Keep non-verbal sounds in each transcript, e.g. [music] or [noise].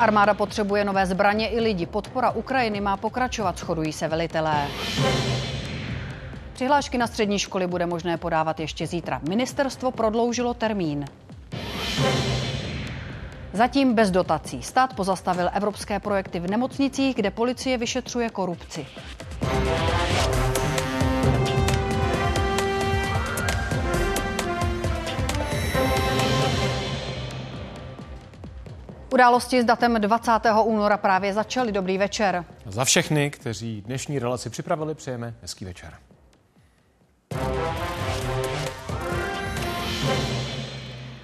Armáda potřebuje nové zbraně i lidi. Podpora Ukrajiny má pokračovat, shodují se velitelé. Přihlášky na střední školy bude možné podávat ještě zítra. Ministerstvo prodloužilo termín. Zatím bez dotací. Stát pozastavil evropské projekty v nemocnicích, kde policie vyšetřuje korupci. Události s datem 20. února právě začaly. Dobrý večer. Za všechny, kteří dnešní relaci připravili, přejeme hezký večer.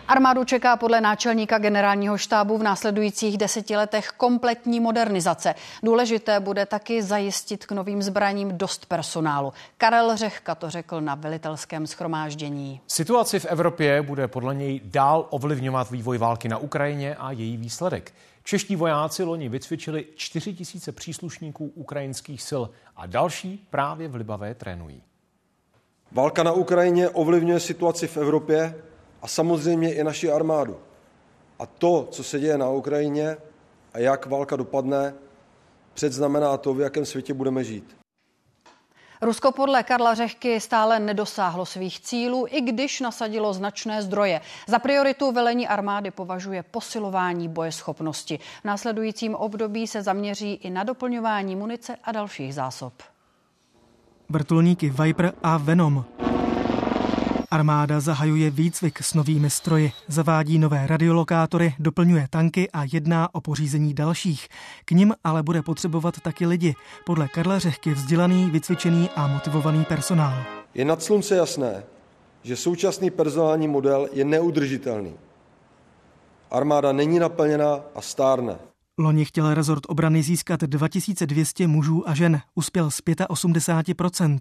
Armádu čeká podle náčelníka generálního štábu v následujících deseti letech kompletní modernizace. Důležité bude taky zajistit k novým zbraním dost personálu. Karel Řehka to řekl na velitelském schromáždění. Situaci v Evropě bude podle něj dál ovlivňovat vývoj války na Ukrajině a její výsledek. Čeští vojáci loni vycvičili 4 tisíce příslušníků ukrajinských sil a další právě v Libavé trénují. Válka na Ukrajině ovlivňuje situaci v Evropě a samozřejmě i naši armádu. A to, co se děje na Ukrajině a jak válka dopadne, předznamená to, v jakém světě budeme žít. Rusko podle Karla Řehky stále nedosáhlo svých cílů, i když nasadilo značné zdroje. Za prioritu velení armády považuje posilování bojeschopnosti. V následujícím období se zaměří i na doplňování munice a dalších zásob. Vrtulníky Viper a Venom Armáda zahajuje výcvik s novými stroji, zavádí nové radiolokátory, doplňuje tanky a jedná o pořízení dalších. K nim ale bude potřebovat taky lidi. Podle Karla Řehky vzdělaný, vycvičený a motivovaný personál. Je nad slunce jasné, že současný personální model je neudržitelný. Armáda není naplněna a stárne. Loni chtěl rezort obrany získat 2200 mužů a žen, uspěl z 85%.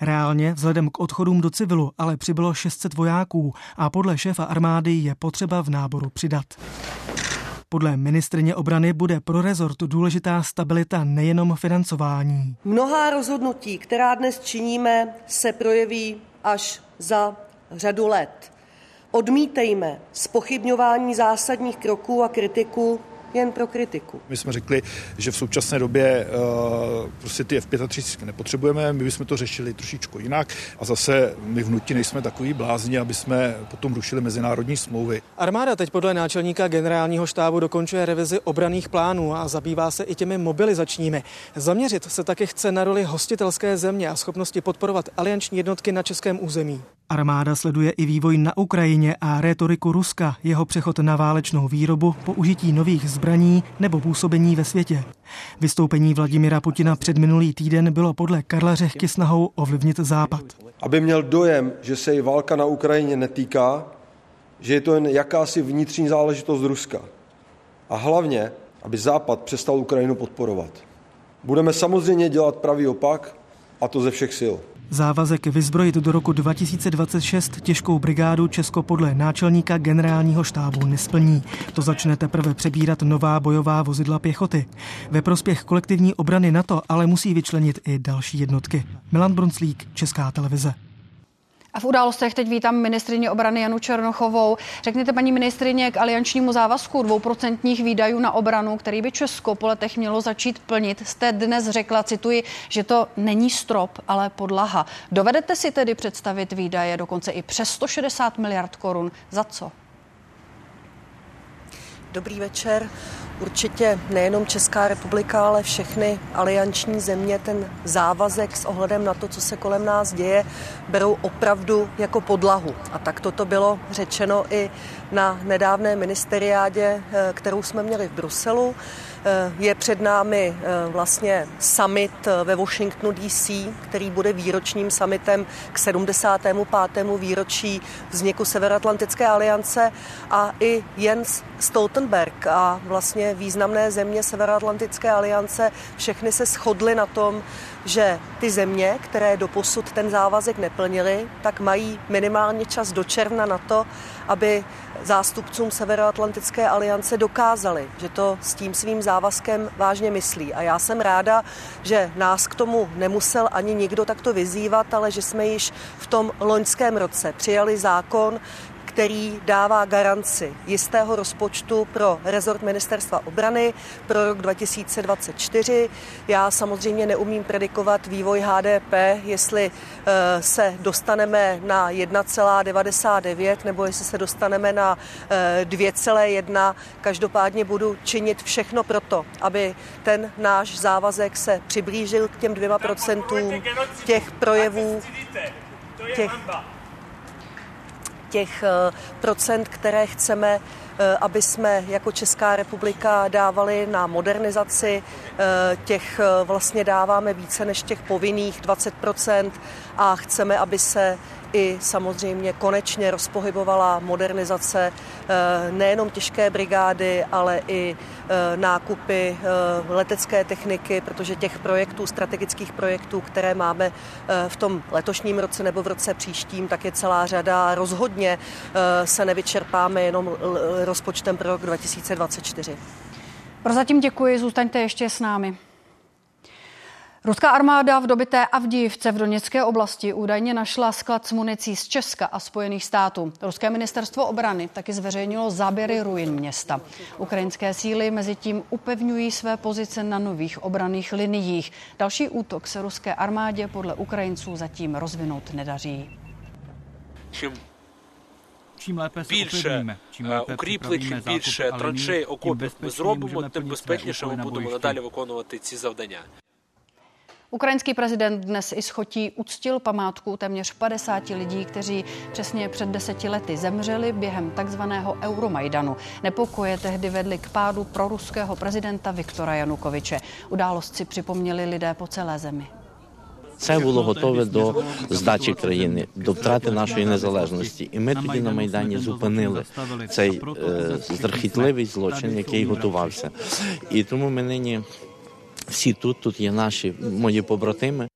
Reálně vzhledem k odchodům do civilu ale přibylo 600 vojáků a podle šéfa armády je potřeba v náboru přidat. Podle ministrině obrany bude pro rezort důležitá stabilita nejenom financování. Mnohá rozhodnutí, která dnes činíme, se projeví až za řadu let. Odmítejme spochybňování zásadních kroků a kritiku jen pro kritiku. My jsme řekli, že v současné době uh, prostě ty F-35 nepotřebujeme, my bychom to řešili trošičku jinak a zase my v nutí nejsme takový blázni, aby jsme potom rušili mezinárodní smlouvy. Armáda teď podle náčelníka generálního štábu dokončuje revizi obraných plánů a zabývá se i těmi mobilizačními. Zaměřit se také chce na roli hostitelské země a schopnosti podporovat alianční jednotky na českém území. Armáda sleduje i vývoj na Ukrajině a rétoriku Ruska, jeho přechod na válečnou výrobu, použití nových zbraní nebo působení ve světě. Vystoupení Vladimira Putina před minulý týden bylo podle Karla Řehky snahou ovlivnit Západ. Aby měl dojem, že se i válka na Ukrajině netýká, že je to jen jakási vnitřní záležitost Ruska. A hlavně, aby Západ přestal Ukrajinu podporovat. Budeme samozřejmě dělat pravý opak, a to ze všech sil. Závazek vyzbrojit do roku 2026 těžkou brigádu Česko podle náčelníka generálního štábu nesplní. To začne teprve přebírat nová bojová vozidla pěchoty. Ve prospěch kolektivní obrany NATO ale musí vyčlenit i další jednotky. Milan Brunclík, Česká televize. A v událostech teď vítám ministrině obrany Janu Černochovou. Řekněte, paní ministrině, k aliančnímu závazku dvouprocentních výdajů na obranu, který by Česko po letech mělo začít plnit, jste dnes řekla, cituji, že to není strop, ale podlaha. Dovedete si tedy představit výdaje dokonce i přes 160 miliard korun? Za co? Dobrý večer. Určitě nejenom Česká republika, ale všechny alianční země ten závazek s ohledem na to, co se kolem nás děje, berou opravdu jako podlahu. A tak toto bylo řečeno i na nedávné ministeriádě, eh, kterou jsme měli v Bruselu. Eh, je před námi eh, vlastně summit eh, ve Washingtonu DC, který bude výročním summitem k 75. výročí vzniku Severoatlantické aliance a i Jens Stoltenberg a vlastně významné země Severoatlantické aliance všechny se shodly na tom, že ty země, které doposud ten závazek neplnily, tak mají minimálně čas do června na to, aby zástupcům Severoatlantické aliance dokázali, že to s tím svým závazkem vážně myslí. A já jsem ráda, že nás k tomu nemusel ani nikdo takto vyzývat, ale že jsme již v tom loňském roce přijali zákon, který dává garanci jistého rozpočtu pro rezort ministerstva obrany pro rok 2024. Já samozřejmě neumím predikovat vývoj HDP, jestli eh, se dostaneme na 1,99 nebo jestli se dostaneme na 2,1. Eh, Každopádně budu činit všechno proto, aby ten náš závazek se přiblížil k těm dvěma procentům těch projevů, těch, těch eh, procent, které chceme aby jsme jako Česká republika dávali na modernizaci. Eh, těch vlastně dáváme více než těch povinných 20% a chceme, aby se i samozřejmě konečně rozpohybovala modernizace eh, nejenom těžké brigády, ale i eh, nákupy eh, letecké techniky, protože těch projektů, strategických projektů, které máme v tom letošním roce nebo v roce příštím, tak je celá řada. Rozhodně se nevyčerpáme jenom rozpočtem pro rok 2024. Prozatím děkuji, zůstaňte ještě s námi. Ruská armáda v dobité Avdijivce v Doněcké oblasti údajně našla sklad s municí z Česka a Spojených států. Ruské ministerstvo obrany taky zveřejnilo záběry ruin města. Ukrajinské síly mezi tím upevňují své pozice na nových obraných liniích. Další útok se ruské armádě podle Ukrajinců zatím rozvinout nedaří. Čím Чим lépe se більше čím lépe укріплень, чим більше траншей окопів ми зробимо, тим безпечніше ми будемо надалі виконувати ці завдання. Ukrajinský prezident dnes i schotí uctil památku téměř 50 lidí, kteří přesně před deseti lety zemřeli během takzvaného Euromajdanu. Nepokoje tehdy vedly k pádu proruského prezidenta Viktora Janukoviče. Událost si připomněli lidé po celé zemi. Це було готове до здачі країни, до втрати нашої незалежності. І ми тоді на майдані зупинили цей е, страхітливий злочин, який готувався. І тому ми нині всі тут, тут є наші мої побратими.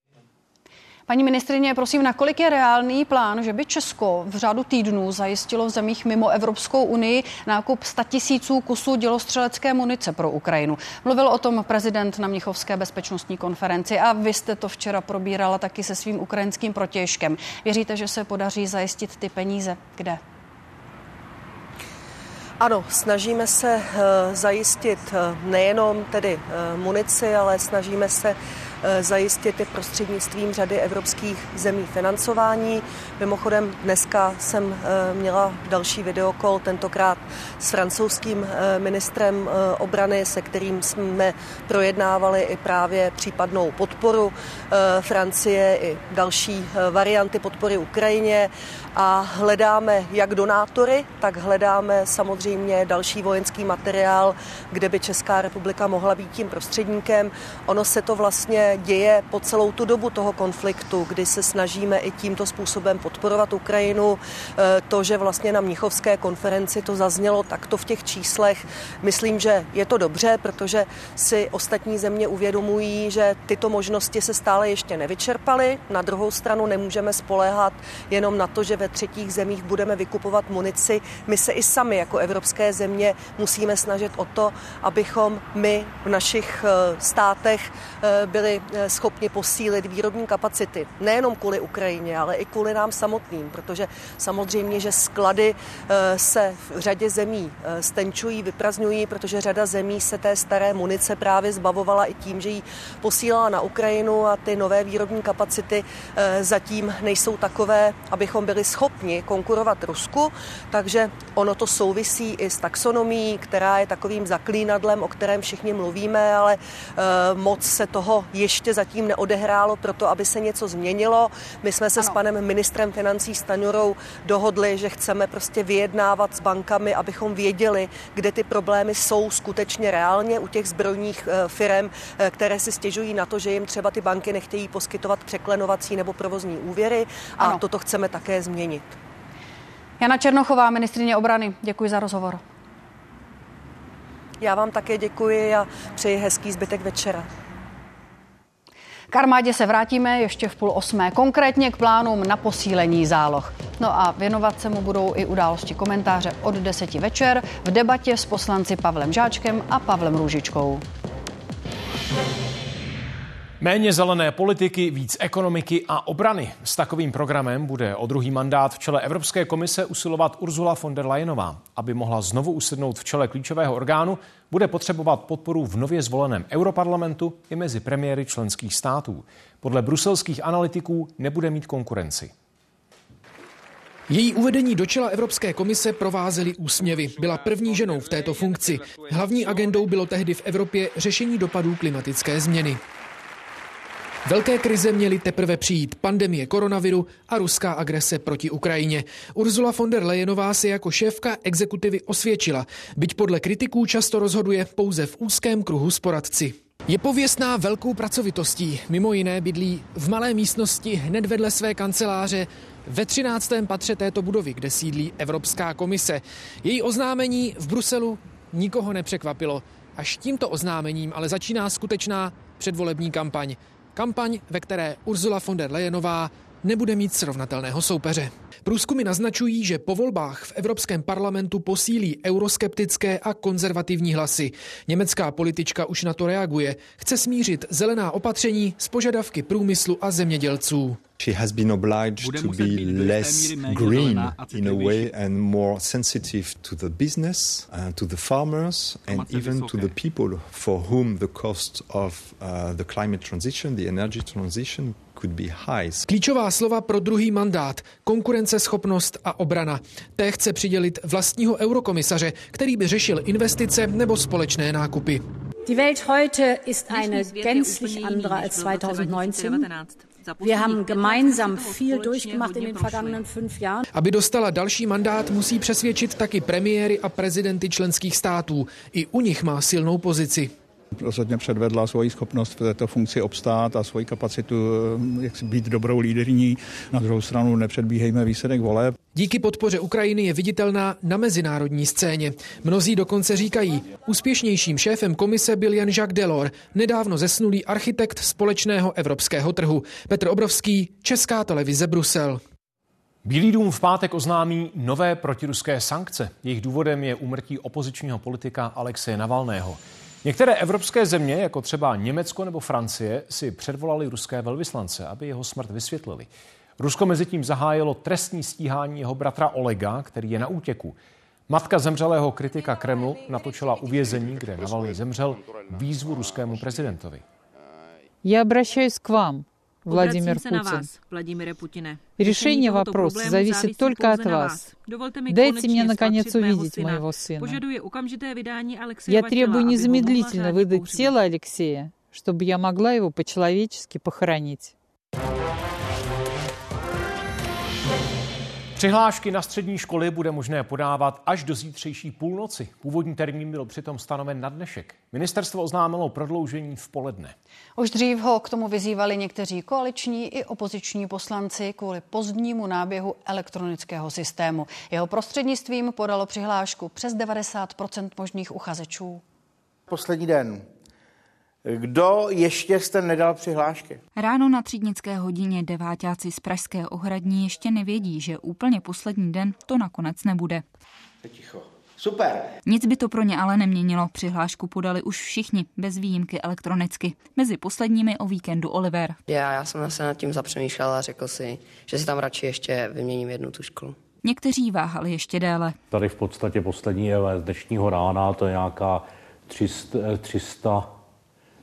Paní ministrině, prosím, nakolik je reálný plán, že by Česko v řádu týdnů zajistilo v zemích mimo Evropskou unii nákup 100 tisíců kusů dělostřelecké munice pro Ukrajinu? Mluvil o tom prezident na Mnichovské bezpečnostní konferenci a vy jste to včera probírala taky se svým ukrajinským protěžkem. Věříte, že se podaří zajistit ty peníze? Kde? Ano, snažíme se eh, zajistit eh, nejenom tedy eh, munici, ale snažíme se zajistit i prostřednictvím řady evropských zemí financování. Mimochodem dneska jsem eh, měla další videokol, tentokrát s francouzským eh, ministrem obrany, se kterým jsme projednávali i právě případnou podporu Francie i další varianty podpory Ukrajině a hledáme jak donátory, tak hledáme samozřejmě další vojenský materiál, kde by Česká republika mohla být tím prostředníkem. Ono se to vlastně děje po celou tu dobu toho konfliktu, kdy se snažíme i tímto způsobem podporovat Ukrajinu. E, to, že vlastně na Mnichovské konferenci to zaznělo takto v těch číslech, myslím, že je to dobře, protože si ostatní země uvědomují, že tyto možnosti se stále ještě nevyčerpaly. Na druhou stranu nemůžeme spoléhat jenom na to, že ve třetích zemích budeme vykupovat munici. My se i sami jako evropské země musíme snažit o to, abychom my v našich e, státech e, byli Eh, schopni posílit výrobní kapacity. Nejenom kvůli Ukrajině, ale i kvůli nám samotným, protože samozřejmě, že sklady eh, se v řadě zemí eh, stenčují, vyprazňují, protože řada zemí se té staré munice právě zbavovala i tím, že ji posílala na Ukrajinu a ty nové výrobní kapacity zatím nejsou takové, abychom byli schopni konkurovat Rusku, takže ono to souvisí i s taxonomií, která je takovým zaklínadlem, o kterém všichni mluvíme, ale moc se toho ještě zatím neodehrálo pro to, aby se něco změnilo. My jsme se ano. s panem ministrem financí Staňurou dohodli, že chceme prostě vyjednávat s bankami, abychom věděli, kde ty problémy jsou skutečně reálně u těch zbrojních eh, firm, eh, které si stěžují na to, že jim třeba ty banky nechtějí poskytovat překlenovací nebo provozní úvěry a ano. toto chceme také změnit. Jana Černochová, ministrině obrany, děkuji za rozhovor. Já vám také děkuji a přeji hezký zbytek večera. K armádě se vrátíme ještě v půl osmé, konkrétně k plánům na posílení záloh. No a věnovat se mu budou i události komentáře od deseti večer v debatě s poslanci Pavlem Žáčkem a Pavlem Růžičkou. Méně zelené politiky, víc ekonomiky a obrany. S takovým programem bude o druhý mandát v čele Evropské komise usilovat Ursula von der Leyenová. Aby mohla znovu usednout v čele klíčového orgánu, bude potřebovat podporu v nově zvoleném Europarlamentu i mezi premiéry členských států. Podle bruselských analytiků nebude mít konkurenci. Její uvedení do čela Evropské komise provázely úsměvy. Byla první ženou v této funkci. Hlavní agendou bylo tehdy v Evropě řešení dopadů klimatické změny. Velké krize měly teprve přijít pandemie koronaviru a ruská agrese proti Ukrajině. Ursula von der Leyenová se jako šéfka exekutivy osvědčila, byť podle kritiků často rozhoduje pouze v úzkém kruhu s poradci. Je pověstná velkou pracovitostí. Mimo jiné bydlí v malé místnosti hned vedle své kanceláře ve 13. patře této budovy, kde sídlí Evropská komise. Její oznámení v Bruselu nikoho nepřekvapilo. Až tímto oznámením ale začíná skutečná předvolební kampaň. Kampaň, ve které Ursula von der Leyenová nebude mít srovnatelného soupeře. Průzkumy naznačují, že po volbách v Evropském parlamentu posílí euroskeptické a konzervativní hlasy. Německá politička už na to reaguje. Chce smířit zelená opatření s požadavky průmyslu a zemědělců. She has been obliged to be less green in a way and more sensitive to the business, uh, to the farmers and even to the people for whom the cost of uh, the climate transition, the energy transition Klíčová slova pro druhý mandát, konkurenceschopnost a obrana. Té chce přidělit vlastního eurokomisaře, který by řešil investice nebo společné nákupy. Die Welt heute ist eine gänzlich andere als 2019. Wir haben gemeinsam viel durchgemacht in den vergangenen fünf Jahren. Aby dostala další mandát, musí přesvědčit taky premiéry a prezidenty členských států. I u nich má silnou pozici rozhodně předvedla svoji schopnost v této funkci obstát a svoji kapacitu eh, jak si být dobrou líderní. Na druhou stranu nepředbíhejme výsledek voleb. Díky podpoře Ukrajiny je viditelná na mezinárodní scéně. Mnozí dokonce říkají, úspěšnějším šéfem komise byl jen Jacques Delors, nedávno zesnulý architekt společného evropského trhu. Petr Obrovský, Česká televize Brusel. Bílý dům v pátek oznámí nové protiruské sankce. Jejich důvodem je úmrtí opozičního politika Alexeje Navalného. Některé evropské země, jako třeba Německo nebo Francie, si předvolali ruské velvyslance, aby jeho smrt vysvětlili. Rusko mezi tím zahájilo trestní stíhání jeho bratra Olega, který je na útěku. Matka zemřelého kritika Kremlu natočila uvězení, kde Navalny zemřel, výzvu ruskému prezidentovi. Já обращаюсь к vám. Владимир Путин. Вас. Решение вопроса зависит только от вас. Дайте мне, наконец, увидеть моего сына. Я требую незамедлительно выдать тело Алексея, чтобы я могла его по-человечески похоронить. Přihlášky na střední školy bude možné podávat až do zítřejší půlnoci. Původní termín byl přitom stanoven na dnešek. Ministerstvo oznámilo prodloužení v poledne. Už dřív ho k tomu vyzývali někteří koaliční i opoziční poslanci kvůli pozdnímu náběhu elektronického systému. Jeho prostřednictvím podalo přihlášku přes 90% možných uchazečů. Poslední den kdo ještě jste nedal přihlášky? Ráno na třídnické hodině devátáci z Pražské ohradní ještě nevědí, že úplně poslední den to nakonec nebude. Ticho. Super. Nic by to pro ně ale neměnilo. Přihlášku podali už všichni, bez výjimky elektronicky. Mezi posledními o víkendu Oliver. Já, já jsem se nad tím zapřemýšlel a řekl si, že si tam radši ještě vyměním jednu tu školu. Někteří váhali ještě déle. Tady v podstatě poslední je z dnešního rána, to je nějaká 300, 300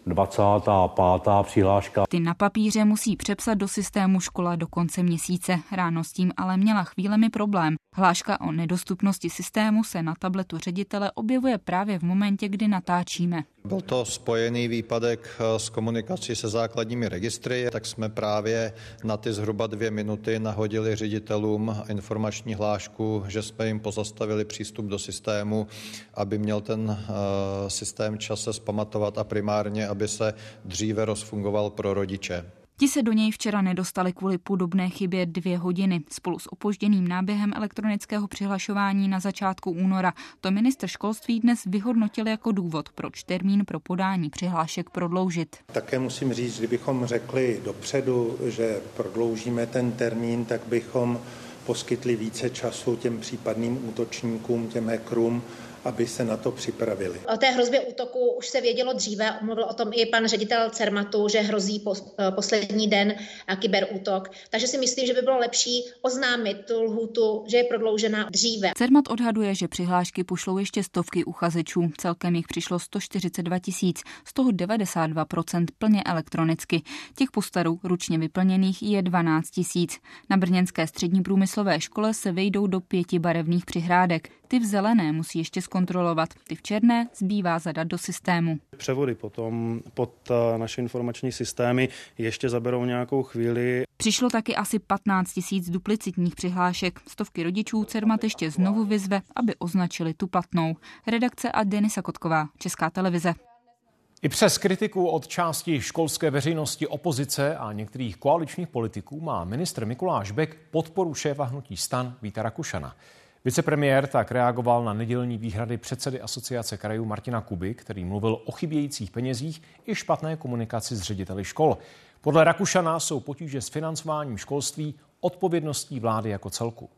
25. přihláška. Ty na papíře musí přepsat do systému škola do konce měsíce. Ráno s tím ale měla chvílemi problém. Hláška o nedostupnosti systému se na tabletu ředitele objevuje právě v momentě, kdy natáčíme. Byl to spojený výpadek eh, s komunikací se základními registry, tak jsme právě na ty zhruba dvě minuty nahodili ředitelům informační hlášku, že jsme jim pozastavili přístup do systému, aby měl ten eh, systém čas se zpamatovat a primárně, aby se dříve rozfungoval pro rodiče. Ti se do něj včera nedostali kvůli podobné chybě dvě hodiny. Spolu s opožděným náběhem elektronického přihlašování na začátku února to minister školství dnes vyhodnotil jako důvod, proč termín pro podání přihlášek prodloužit. Také musím říct, kdybychom řekli dopředu, že prodloužíme ten termín, tak bychom poskytli více času těm případným útočníkům, těm hackerům, aby se na to připravili. O té hrozbě útoku už se vědělo dříve, mluvil o tom i pan ředitel Cermatu, že hrozí eh, poslední den eh, kyberútok. Takže si myslím, že by bylo lepší oznámit tu lhutu, že je prodloužena dříve. Cermat odhaduje, že přihlášky pošlou ještě stovky uchazečů. Celkem jich přišlo 142 tisíc, z toho 92% plně elektronicky. Těch postarů ručně vyplněných je 12 tisíc. Na Brněnské střední průmyslové škole se vejdou do pěti barevných přihrádek. Ty v zelené musí ještě zkontrolovat, ty v černé zbývá zadat do systému. Převody potom pod eh, naše informační systémy ještě zaberou nějakou chvíli. Přišlo taky asi 15 tisíc duplicitních přihlášek. Stovky rodičů Cermat ještě znovu vyzve, aby označili tu platnou. Redakce a Denisa Kotková, Česká televize. I přes kritiku od části školské veřejnosti, opozice a některých koaličních politiků má ministr Mikuláš Bek podporu šéfa hnutí stan Víta Rakušana. Vicepremiér tak reagoval na nedělní výhrady předsedy Asociace krajů Martina Kuby, který mluvil o chybějících penězích i špatné komunikaci s řediteli škol. Podle Rakušana jsou potíže s financováním školství odpovědností vlády jako celku.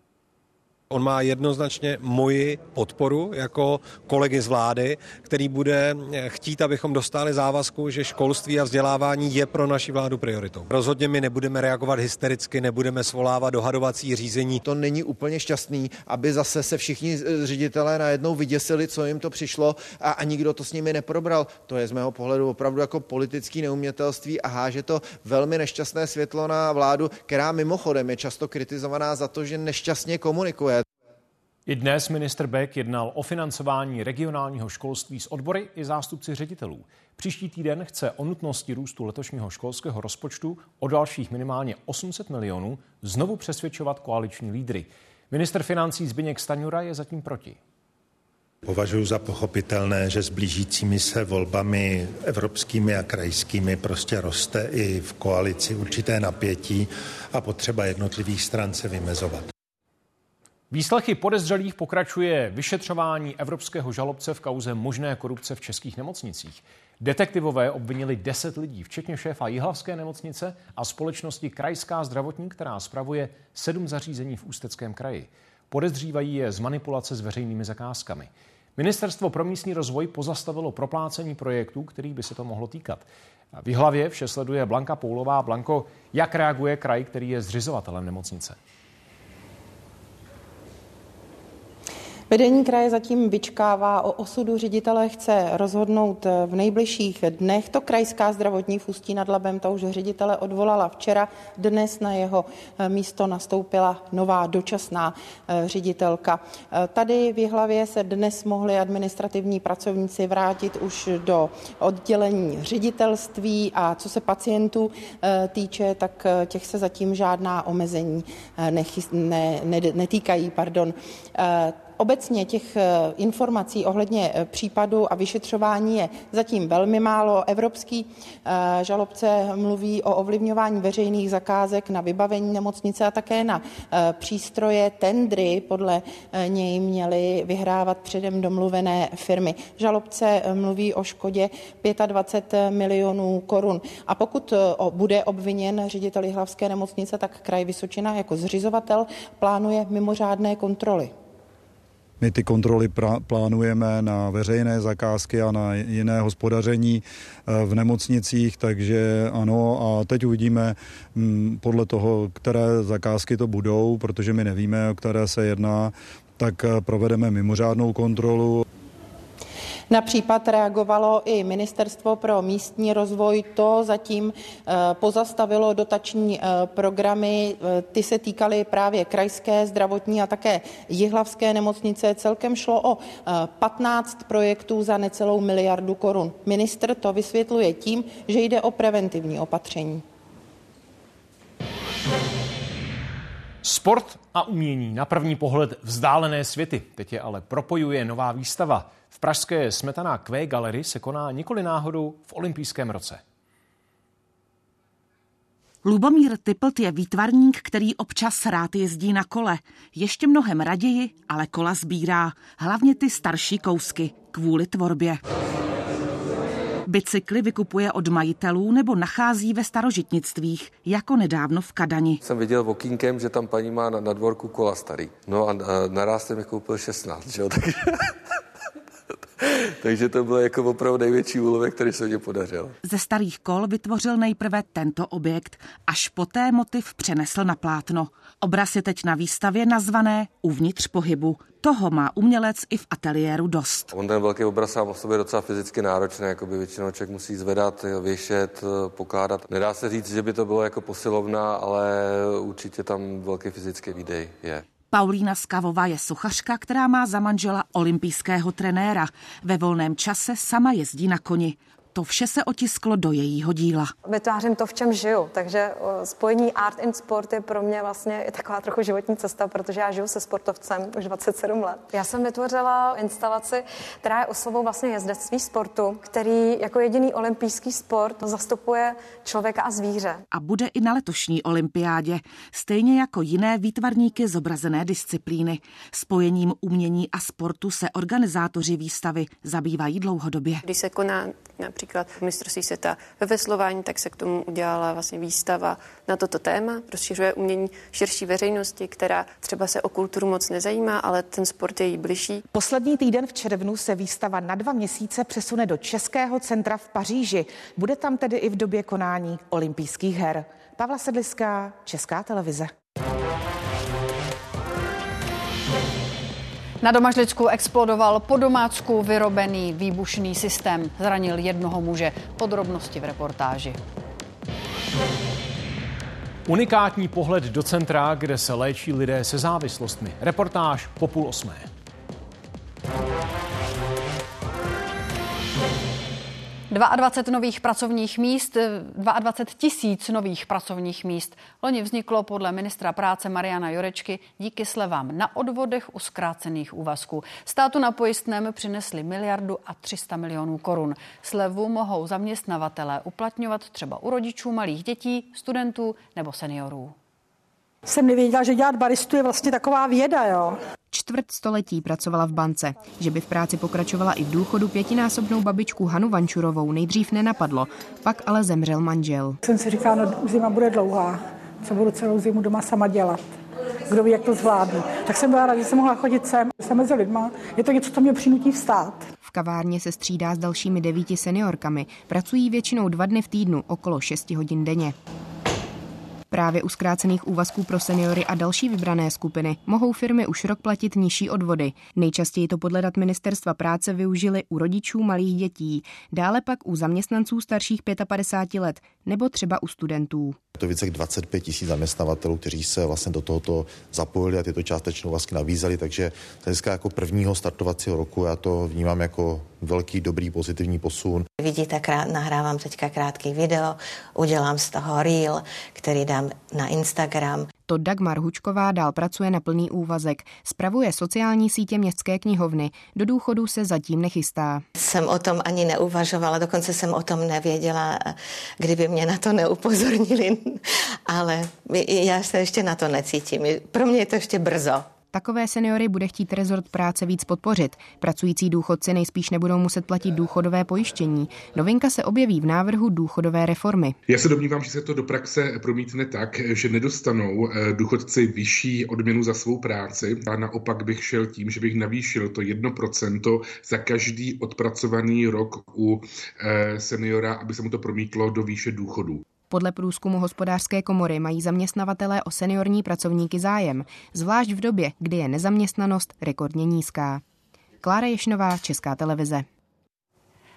On má jednoznačně moji podporu jako kolegy z vlády, který bude chtít, abychom dostali závazku, že školství a vzdělávání je pro naši vládu prioritou. Rozhodně my nebudeme reagovat hystericky, nebudeme svolávat dohadovací řízení. To není úplně šťastný, aby zase se všichni ředitelé najednou vyděsili, co jim to přišlo a, a nikdo to s nimi neprobral. To je z mého pohledu opravdu jako politický neumětelství a háže to velmi nešťastné světlo na vládu, která mimochodem je často kritizovaná za to, že nešťastně komunikuje. I dnes ministr Beck jednal o financování regionálního školství s odbory i zástupci ředitelů. Příští týden chce o nutnosti růstu letošního školského rozpočtu o dalších minimálně 800 milionů znovu přesvědčovat koaliční lídry. Minister financí Zbigněk Staňura je zatím proti. Považuji za pochopitelné, že s blížícími se volbami evropskými a krajskými prostě roste i v koalici určité napětí a potřeba jednotlivých stran se vymezovat. Výslechy podezřelých pokračuje vyšetřování evropského žalobce v kauze možné korupce v českých nemocnicích. Detektivové obvinili 10 lidí, včetně šéfa Jihlavské nemocnice a společnosti Krajská zdravotní, která spravuje sedm zařízení v Ústeckém kraji. Podezřívají je z manipulace s veřejnými zakázkami. Ministerstvo pro místní rozvoj pozastavilo proplácení projektů, který by se to mohlo týkat. V Jihlavě vše sleduje Blanka Poulová. Blanko, jak reaguje kraj, který je zřizovatelem nemocnice? Vedení kraje zatím vyčkává o osudu ředitele, chce rozhodnout v nejbližších dnech. To krajská zdravotní v Ústí nad Labem, ta už ředitele odvolala včera. Dnes na jeho eh, místo nastoupila nová dočasná eh, ředitelka. Eh, tady v Jihlavě se dnes mohli administrativní pracovníci vrátit už do oddělení ředitelství a co se pacientů týče, tak těch se zatím žádná omezení nechys, ne, ne, netýkají. Pardon. Obecně těch eh, informací ohledně eh, případu a vyšetřování je zatím velmi málo. Evropský eh, žalobce mluví o ovlivňování veřejných zakázek na vybavení nemocnice a také na přístroje, tendry, podle něj měly vyhrávat předem domluvené firmy. Žalobce mluví o škodě 25 milionů korun. A pokud bude obviněn ředitel Jihlavské nemocnice, tak kraj Vysočina jako zřizovatel plánuje mimořádné kontroly. My ty kontroly plánujeme na veřejné zakázky a na jiné hospodaření eh, v nemocnicích, takže ano, a teď uvidíme mm, podle toho, které zakázky to budou, protože my nevíme, o které se jedná, tak eh, provedeme mimořádnou kontrolu. Na případ reagovalo i Ministerstvo pro místní rozvoj. To zatím eh, pozastavilo dotační eh, programy. Eh, ty se týkaly právě krajské zdravotní a také jihlavské nemocnice. Celkem šlo o 15 projektů za necelou miliardu korun. Minister to vysvětluje tím, že jde o preventivní opatření. Sport a umění na první pohled vzdálené světy. Teď je ale propojuje nová výstava. V pražské Smetaná Q Gallery se koná nikoli náhodou v olympijském roce. Lubomír Typlt je výtvarník, který občas rád jezdí na kole. Ještě mnohem raději, ale kola sbírá. Hlavně ty starší kousky, kvůli tvorbě. Bicykly vykupuje od majitelů nebo nachází ve starožitnictvích, jako nedávno v Kadani. Jsem viděl okýnkem, že tam paní má na, na dvorku kola starý. No a, a naraz jsem mi koupil 16, že jo? [laughs] Takže Takže to bylo jako opravdu největší úlovek, který se mě podařil. Ze starých kol vytvořil nejprve tento objekt, až poté motiv přenesl na plátno. Obraz je teď na výstavě nazvané Uvnitř pohybu. Toho má umělec i v ateliéru dost. On ten velký obraz sám o sobě je docela fyzicky náročný, jako by většinou člověk musí zvedat, věšet, pokládat. Nedá se říct, že by to bylo jako posilovna, ale určitě tam velký fyzický výdej je. Paulína Skavová je sochařka, která má za manžela olympijského trenéra. Ve volném čase sama jezdí na koni. To vše se otisklo do jejího díla. Vytvářím to, v čem žiju, takže spojení art and sport je pro mě vlastně i taková trochu životní cesta, protože já žiju se sportovcem už 27 let. Já jsem vytvořila instalaci, která je oslovou vlastně jezdectví sportu, který jako jediný olympijský sport zastupuje člověka a zvíře. A bude i na letošní olympiádě, stejně jako jiné výtvarníky zobrazené disciplíny. Spojením umění a sportu se organizátoři výstavy zabývají dlouhodobě. Když se koná například mistrovství světa ve veslování, tak se k tomu udělala vlastně výstava na toto téma. Rozšiřuje umění širší veřejnosti, která třeba se o kulturu moc nezajímá, ale ten sport je jí bližší. Poslední týden v červnu se výstava na dva měsíce přesune do Českého centra v Paříži. Bude tam tedy i v době konání olympijských her. Pavla Sedliská, Česká televize. Na Domažlicku explodoval po domácku vyrobený výbušný systém. Zranil jednoho muže. Podrobnosti v reportáži. Unikátní pohled do centra, kde se léčí lidé se závislostmi. Reportáž po půl osmé. 22 nových pracovních míst, 22 tisíc nových pracovních míst. Loni vzniklo podle ministra práce Mariana Jurečky díky slevám na odvodech u zkrácených úvazků. Státu na pojistném přinesli miliardu a 300 milionů korun. Slevu mohou zaměstnavatelé uplatňovat třeba u rodičů malých dětí, studentů nebo seniorů. Jsem nevěděla, že dělat baristu je vlastně taková věda, jo. Čtvrt století pracovala v bance. Že by v práci pokračovala i v důchodu pětinásobnou babičku Hanu Vančurovou nejdřív nenapadlo, pak ale zemřel manžel. Jsem si říkala, no zima bude dlouhá, co budu celou zimu doma sama dělat. Kdo ví, jak to zvládnu. Tak jsem byla ráda, že jsem mohla chodit sem, jsem mezi lidma. Je to něco, co mě přinutí vstát. V kavárně se střídá s dalšími devíti seniorkami. Pracují většinou dva dny v týdnu, okolo 6 hodin denně. Právě u zkrácených úvazků pro seniory a další vybrané skupiny mohou firmy už rok platit nižší odvody. Nejčastěji to podle dat ministerstva práce využili u rodičů malých dětí, dále pak u zaměstnanců starších 55 let nebo třeba u studentů. To více jak 25 tisíc zaměstnavatelů, kteří se vlastně do tohoto zapojili a tyto částečnou vlastně nabízeli, takže dneska jako prvního startovacího roku já to vnímám jako velký, dobrý, pozitivní posun. Vidíte, krát, nahrávám teďka krátký video, udělám z toho reel, který dám na Instagram. To Dagmar Hučková dál pracuje na plný úvazek. Spravuje sociální sítě městské knihovny. Do důchodu se zatím nechystá. Jsem o tom ani neuvažovala, dokonce jsem o tom nevěděla, kdyby mě na to neupozornili. [laughs] Ale já se ještě na to necítím. Pro mě je to ještě brzo. Takové seniory bude chtít rezort práce víc podpořit. Pracující důchodci nejspíš nebudou muset platit důchodové pojištění. Novinka se objeví v návrhu důchodové reformy. Já se domnívám, že se to do praxe promítne tak, že nedostanou eh, důchodci vyšší odměnu za svou práci a naopak bych šel tím, že bych navýšil to 1% za každý odpracovaný rok u eh, seniora, aby se mu to promítlo do výše důchodu. Podle průzkumu hospodářské komory mají zaměstnavatelé o seniorní pracovníky zájem, zvlášť v době, kdy je nezaměstnanost rekordně nízká. Klára Ješnová, Česká televize.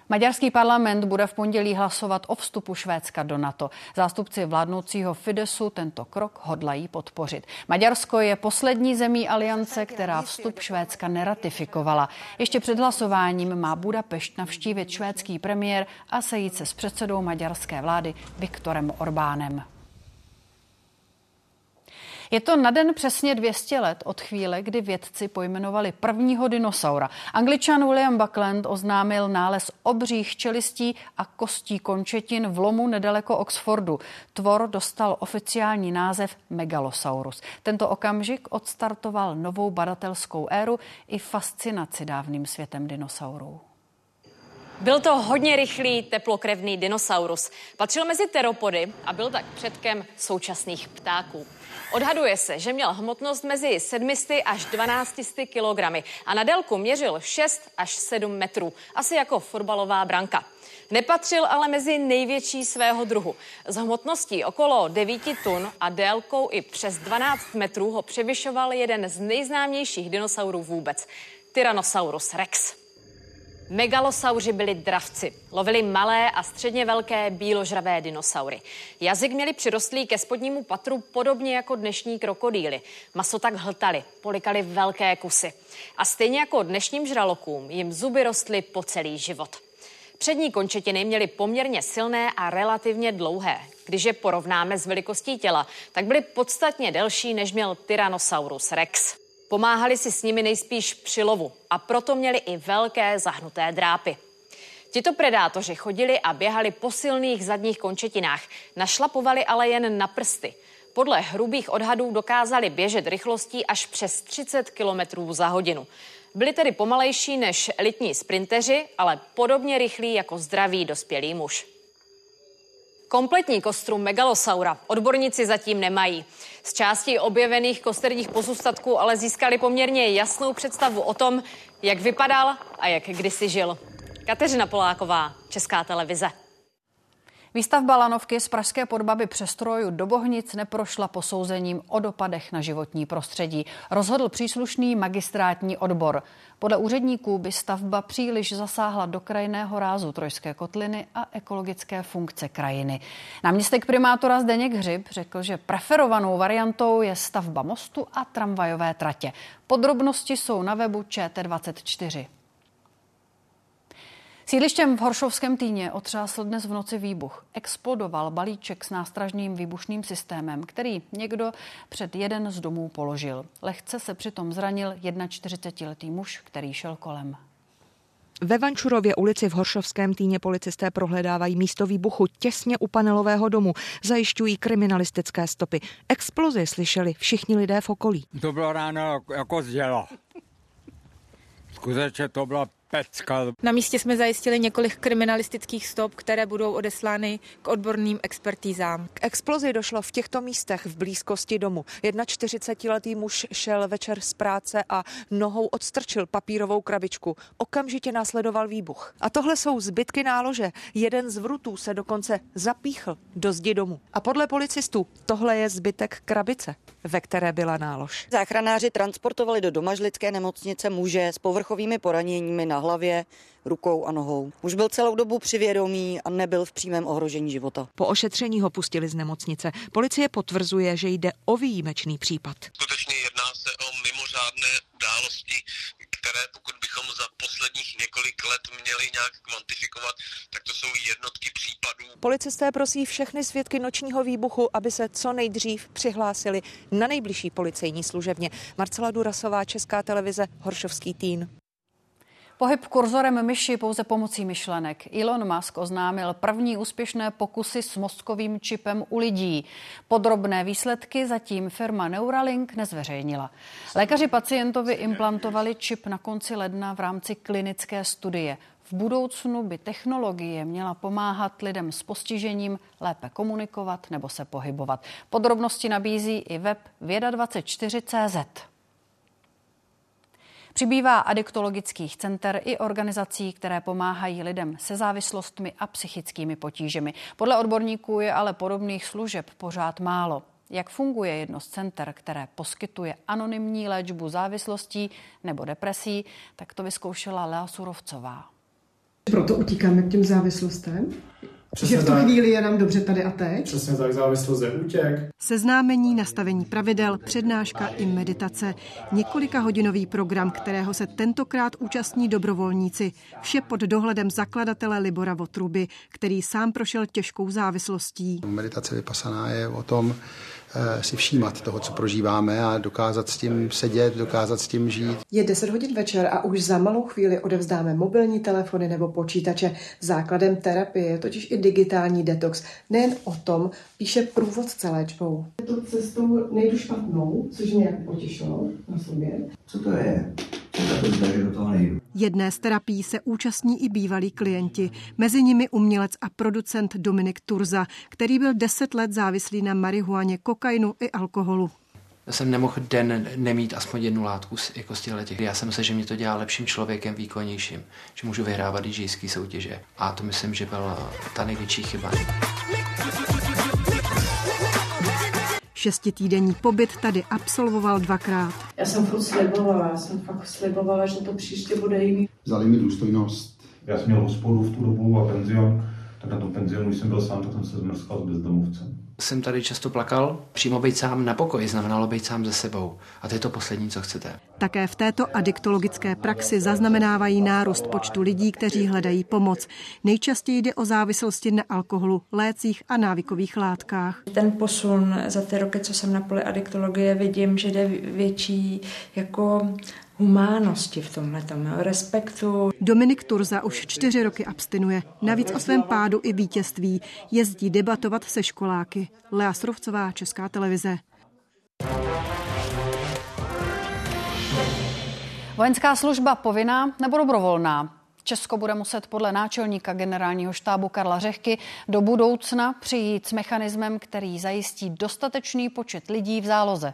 Maďarský parlament bude v pondělí hlasovat o vstupu Švédska do NATO. Zástupci vládnoucího Fidesu tento krok hodlají podpořit. Maďarsko je poslední zemí aliance, která vstup Švédska neratifikovala. Ještě před hlasováním má Budapešť navštívit švédský premiér a sejít se s předsedou maďarské vlády Viktorem Orbánem. Je to na den přesně 200 let od chvíle, kdy vědci pojmenovali prvního dinosaura. Angličan William Buckland oznámil nález obřích čelistí a kostí končetin v lomu nedaleko Oxfordu. Tvor dostal oficiální název Megalosaurus. Tento okamžik odstartoval novou badatelskou éru i fascinaci dávným světem dinosaurů. Byl to hodně rychlý, teplokrevný dinosaurus. Patřil mezi teropody a byl tak předkem současných ptáků. Odhaduje se, že měl hmotnost mezi 700 až 1200 kilogramy a na délku měřil 6 až 7 metrů, asi jako fotbalová branka. Nepatřil ale mezi největší svého druhu. Z hmotností okolo 9 tun a délkou i přes 12 metrů ho převyšoval jeden z nejznámějších dinosaurů vůbec, Tyrannosaurus rex. Megalosauři byli dravci. Lovili malé a středně velké bíložravé dinosaury. Jazyk měli přirostlý ke spodnímu patru podobně jako dnešní krokodýly. Maso tak hltali, polikali velké kusy. A stejně jako dnešním žralokům jim zuby rostly po celý život. Přední končetiny měly poměrně silné a relativně dlouhé. Když je porovnáme s velikostí těla, tak byly podstatně delší, než měl Tyrannosaurus rex. Pomáhali si s nimi nejspíš při lovu a proto měli i velké zahnuté drápy. Tito predátoři chodili a běhali po silných zadních končetinách, našlapovali ale jen na prsty. Podle hrubých odhadů dokázali běžet rychlostí až přes 30 km za hodinu. Byli tedy pomalejší než elitní sprinteři, ale podobně rychlí jako zdravý dospělý muž. Kompletní kostrum megalosaura odborníci zatím nemají. Z části objevených kosterních pozůstatků ale získali poměrně jasnou představu o tom, jak vypadal a jak kdysi žil. Kateřina Poláková, Česká televize. Výstavba lanovky z Pražské podbaby přestroju do Bohnic neprošla posouzením o dopadech na životní prostředí. Rozhodl příslušný magistrátní odbor. Podle úředníků by stavba příliš zasáhla do krajného rázu Trojské kotliny a ekologické funkce krajiny. Náměstek primátora Zdeněk Hřib řekl, že preferovanou variantou je stavba mostu a tramvajové tratě. Podrobnosti jsou na webu ČT24. Sídlištěm v Horšovském týně otřásl dnes v noci výbuch. Explodoval balíček s nástražným výbušným systémem, který někdo před jeden z domů položil. Lehce se přitom zranil 41-letý muž, který šel kolem. Ve Vančurově ulici v Horšovském týně policisté prohledávají místo výbuchu těsně u panelového domu. Zajišťují kriminalistické stopy. Explozi slyšeli všichni lidé v okolí. To bylo ráno jako z děla. Skutečně to byla pecka. Na místě jsme zajistili několik kriminalistických stop, které budou odeslány k odborným expertízám. K explozi došlo v těchto místech v blízkosti domu. 41-letý muž šel večer z práce a nohou odstrčil papírovou krabičku. Okamžitě následoval výbuch. A tohle jsou zbytky nálože. Jeden z vrutů se dokonce zapíchl do zdi domu. A podle policistů tohle je zbytek krabice, ve které byla nálož. Záchranáři transportovali do domažlické nemocnice muže s povrchovými poraněními na hlavě, rukou a nohou. Už byl celou dobu přivědomý a nebyl v přímém ohrožení života. Po ošetření ho pustili z nemocnice. Policie potvrzuje, že jde o výjimečný případ. Skutečně jedná se o mimořádné události, které pokud bychom za posledních několik let měli nějak kvantifikovat, tak to jsou jednotky případů. Policisté prosí všechny svědky nočního výbuchu, aby se co nejdřív přihlásili na nejbližší policejní služebně. Marcela Durasová, Česká televize, Horšovský týn. Pohyb kurzorem myši pouze pomocí myšlenek. Elon Musk oznámil první úspěšné pokusy s mozkovým čipem u lidí. Podrobné výsledky zatím firma Neuralink nezveřejnila. Lékaři pacientovi implantovali čip na konci ledna v rámci klinické studie. V budoucnu by technologie měla pomáhat lidem s postižením lépe komunikovat nebo se pohybovat. Podrobnosti nabízí i web věda24.cz. Přibývá adiktologických center i organizací, které pomáhají lidem se závislostmi a psychickými potížemi. Podle odborníků je ale podobných služeb pořád málo. Jak funguje jedno z center, které poskytuje anonymní léčbu závislostí nebo depresí, tak to vyzkoušela Lea Surovcová. Proto utíkáme k těm závislostem? Přesně že v tu tak. chvíli je nám dobře tady a teď? Přesně tak, závislost je útěk. Seznámení, nastavení pravidel, přednáška i meditace. Několika hodinový program, kterého se tentokrát účastní dobrovolníci. Vše pod dohledem zakladatele Libora Votruby, který sám prošel těžkou závislostí. Meditace vypasaná je o tom, si všímat toho, co prožíváme a dokázat s tím sedět, dokázat s tím žít. Je 10 hodin večer a už za malou chvíli odevzdáme mobilní telefony nebo počítače. Základem terapie je totiž i digitální detox. Nejen o tom píše průvodce léčbou. To cestou nejdu špatnou, což mě jako potěšilo na sobě. Co to je? Jedné z terapií se účastní i bývalí klienti, mezi nimi umělec a producent Dominik Turza, který byl deset let závislý na marihuaně, kokainu i alkoholu. Já jsem nemohl den nemít aspoň jednu látku jako z těch. Já jsem se, že mě to dělá lepším člověkem, výkonnějším, že můžu vyhrávat DJské soutěže. A to myslím, že byla ta největší chyba. Šestitýdenní pobyt tady absolvoval dvakrát. Já jsem furt slibovala, já jsem fakt slibovala, že to příště bude jiný. Vzali mi důstojnost. Já jsem měl hospodu v tu dobu a penzion, tak na tom penzionu, když jsem byl sám, tak jsem se zmrskal s bezdomovcem jsem tady často plakal. Přímo být sám na pokoji znamenalo být sám ze sebou. A to je to poslední, co chcete. Také v této adiktologické praxi zaznamenávají nárůst počtu lidí, kteří hledají pomoc. Nejčastěji jde o závislosti na alkoholu, lécích a návykových látkách. Ten posun za ty roky, co jsem na poli adiktologie, vidím, že jde větší jako humánosti v tomhle respektu. Dominik Turza už čtyři roky abstinuje. Navíc o svém pádu i vítězství jezdí debatovat se školáky. Lea Srovcová, Česká televize. Vojenská služba povinná nebo dobrovolná? Česko bude muset podle náčelníka generálního štábu Karla Řehky do budoucna přijít s mechanismem, který zajistí dostatečný počet lidí v záloze.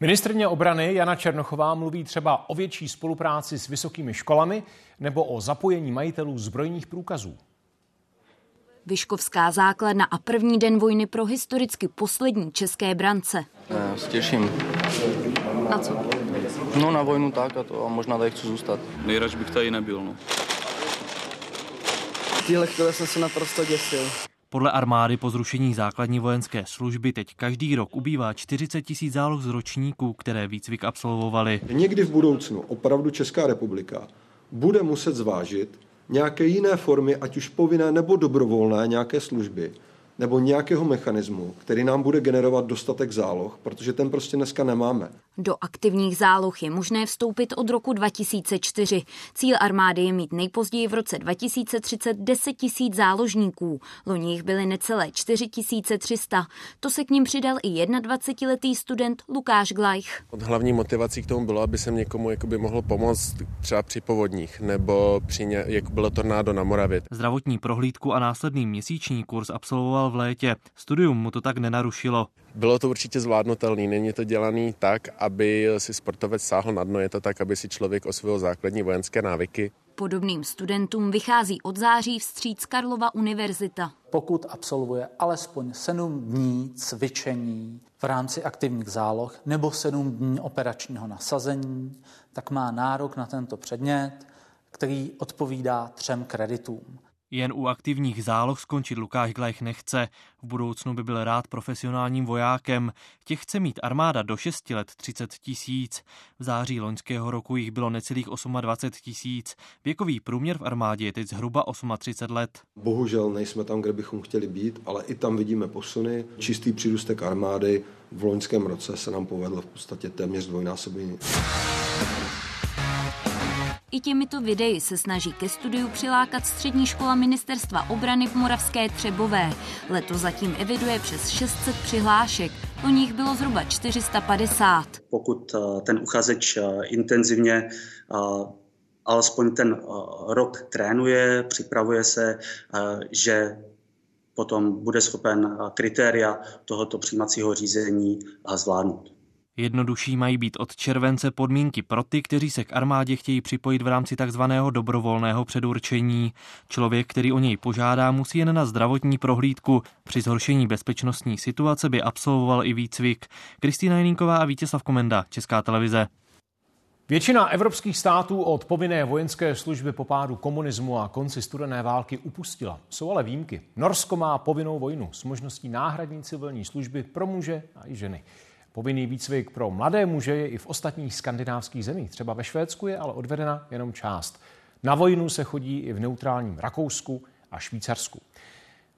Ministrně obrany Jana Černochová mluví třeba o větší spolupráci s vysokými školami nebo o zapojení majitelů zbrojních průkazů. Vyškovská základna a první den vojny pro historicky poslední české brance. Já se těším. Na co? No na vojnu tak a to a možná tady chci zůstat. Nejraž bych tady nebyl. No. Tyhle chvíle jsem se naprosto děsil. Podle armády po zrušení základní vojenské služby teď každý rok ubývá 40 tisíc záloh z ročníků, které výcvik absolvovali. Někdy v budoucnu opravdu Česká republika bude muset zvážit nějaké jiné formy, ať už povinné nebo dobrovolné nějaké služby, nebo nějakého mechanismu, který nám bude generovat dostatek záloh, protože ten prostě dneska nemáme. Do aktivních záloh je možné vstoupit od roku 2004. Cíl armády je mít nejpozději v roce 2030 10 tisíc záložníků. Loni jich byly necelé 4300. To se k ním přidal i 21-letý student Lukáš Glajch. Od hlavní motivací k tomu bylo, aby jsem někomu jakoby mohl pomoct třeba při povodních nebo při ně, jak bylo tornádo na Moravě. Zdravotní prohlídku a následný měsíční kurz absolvoval v létě. Studium mu to tak nenarušilo. Bylo to určitě zvládnutelné. Není to dělaný tak, aby si sportovec sáhl na dno. Je to tak, aby si člověk osvojil základní vojenské návyky. Podobným studentům vychází od září vstříc Karlova univerzita. Pokud absolvuje alespoň 7 dní cvičení v rámci aktivních záloh nebo 7 dní operačního nasazení, tak má nárok na tento předmět, který odpovídá třem kreditům. Jen u aktivních záloh skončit Lukáš Glajch nechce. V budoucnu by byl rád profesionálním vojákem. Těch chce mít armáda do 6 let 30 tisíc. V září loňského roku jich bylo necelých 28 tisíc. Věkový průměr v armádě je teď zhruba 38 let. Bohužel nejsme tam, kde bychom chtěli být, ale i tam vidíme posuny. Čistý přírůstek armády v loňském roce se nám povedlo v podstatě téměř dvojnásobný. I těmito videi se snaží ke studiu přilákat střední škola ministerstva obrany v Moravské Třebové. Leto zatím eviduje přes 600 přihlášek, o nich bylo zhruba 450. Pokud eh, ten uchazeč eh, intenzivně eh, alespoň ten rok trénuje, připravuje se, že potom bude schopen kritéria tohoto přijímacího řízení zvládnout. Jednodušší mají být od července podmínky pro ty, kteří se k armádě chtějí připojit v rámci takzvaného dobrovolného předurčení. Člověk, který o něj požádá, musí jen na zdravotní prohlídku. Při zhoršení bezpečnostní situace by absolvoval i výcvik. Kristýna Jeninková a Vítězslav Komenda, Česká televize. Většina evropských států od povinné vojenské služby po pádu komunismu a konci studené války upustila. Jsou ale výjimky. Norsko má povinnou vojnu s možností náhradní civilní služby pro muže a i ženy. Povinný výcvik pro mladé muže je i v ostatních skandinávských zemích. Třeba ve Švédsku je ale odvedena jenom část. Na vojnu se chodí i v neutrálním Rakousku a Švýcarsku.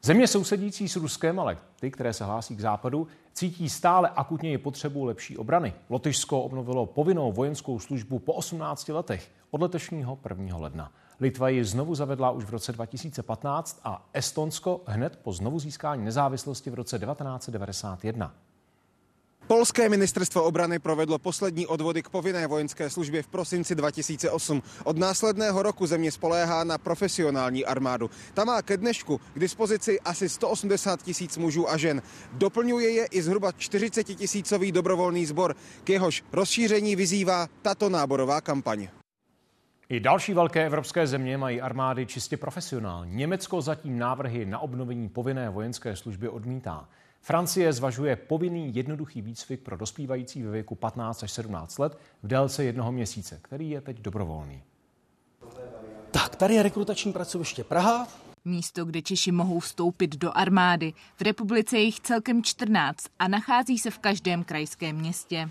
Země sousedící s Ruskem, ale ty, které se hlásí k západu, cítí stále akutněji potřebu lepší obrany. Lotyšsko obnovilo povinnou vojenskou službu po 18 letech od letošního 1. ledna. Litva ji znovu zavedla už v roce 2015 a Estonsko hned po znovu získání nezávislosti v roce 1991. Polské ministerstvo obrany provedlo poslední odvody k povinné vojenské službě v prosinci 2008. Od následného roku země spoléhá na profesionální armádu. Ta má ke dnešku k dispozici asi 180 tisíc mužů a žen. Doplňuje je i zhruba 40 tisícový dobrovolný sbor. K jehož rozšíření vyzývá tato náborová kampaň. I další velké evropské země mají armády čistě profesionální. Německo zatím návrhy na obnovení povinné vojenské služby odmítá. Francie zvažuje povinný jednoduchý výcvik pro dospívající ve věku 15 až 17 let v délce jednoho měsíce, který je teď dobrovolný. Tak, tady je rekrutační pracoviště Praha. Místo, kde Češi mohou vstoupit do armády. V republice je jich celkem 14 a nachází se v každém krajském městě.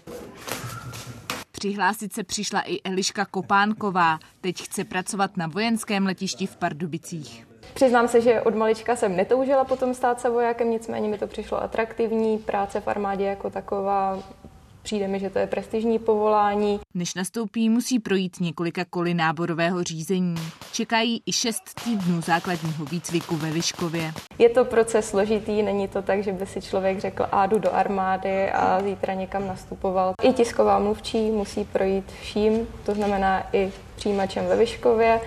Přihlásit se přišla i Eliška Kopánková. Teď chce pracovat na vojenském letišti v Pardubicích. Přiznám se, že od malička jsem netoužila potom stát se vojákem, nicméně mi to přišlo atraktivní. Práce v armádě jako taková Přijde mi, že to je prestižní povolání. Než nastoupí, musí projít několika koly náborového řízení. Čekají i šest týdnů základního výcviku ve Liškově. Je to proces složitý, není to tak, že by si člověk řekl, a jdu do armády a zítra někam nastupoval. I tisková mluvčí musí projít vším, to znamená i přijímačem ve Vyškově,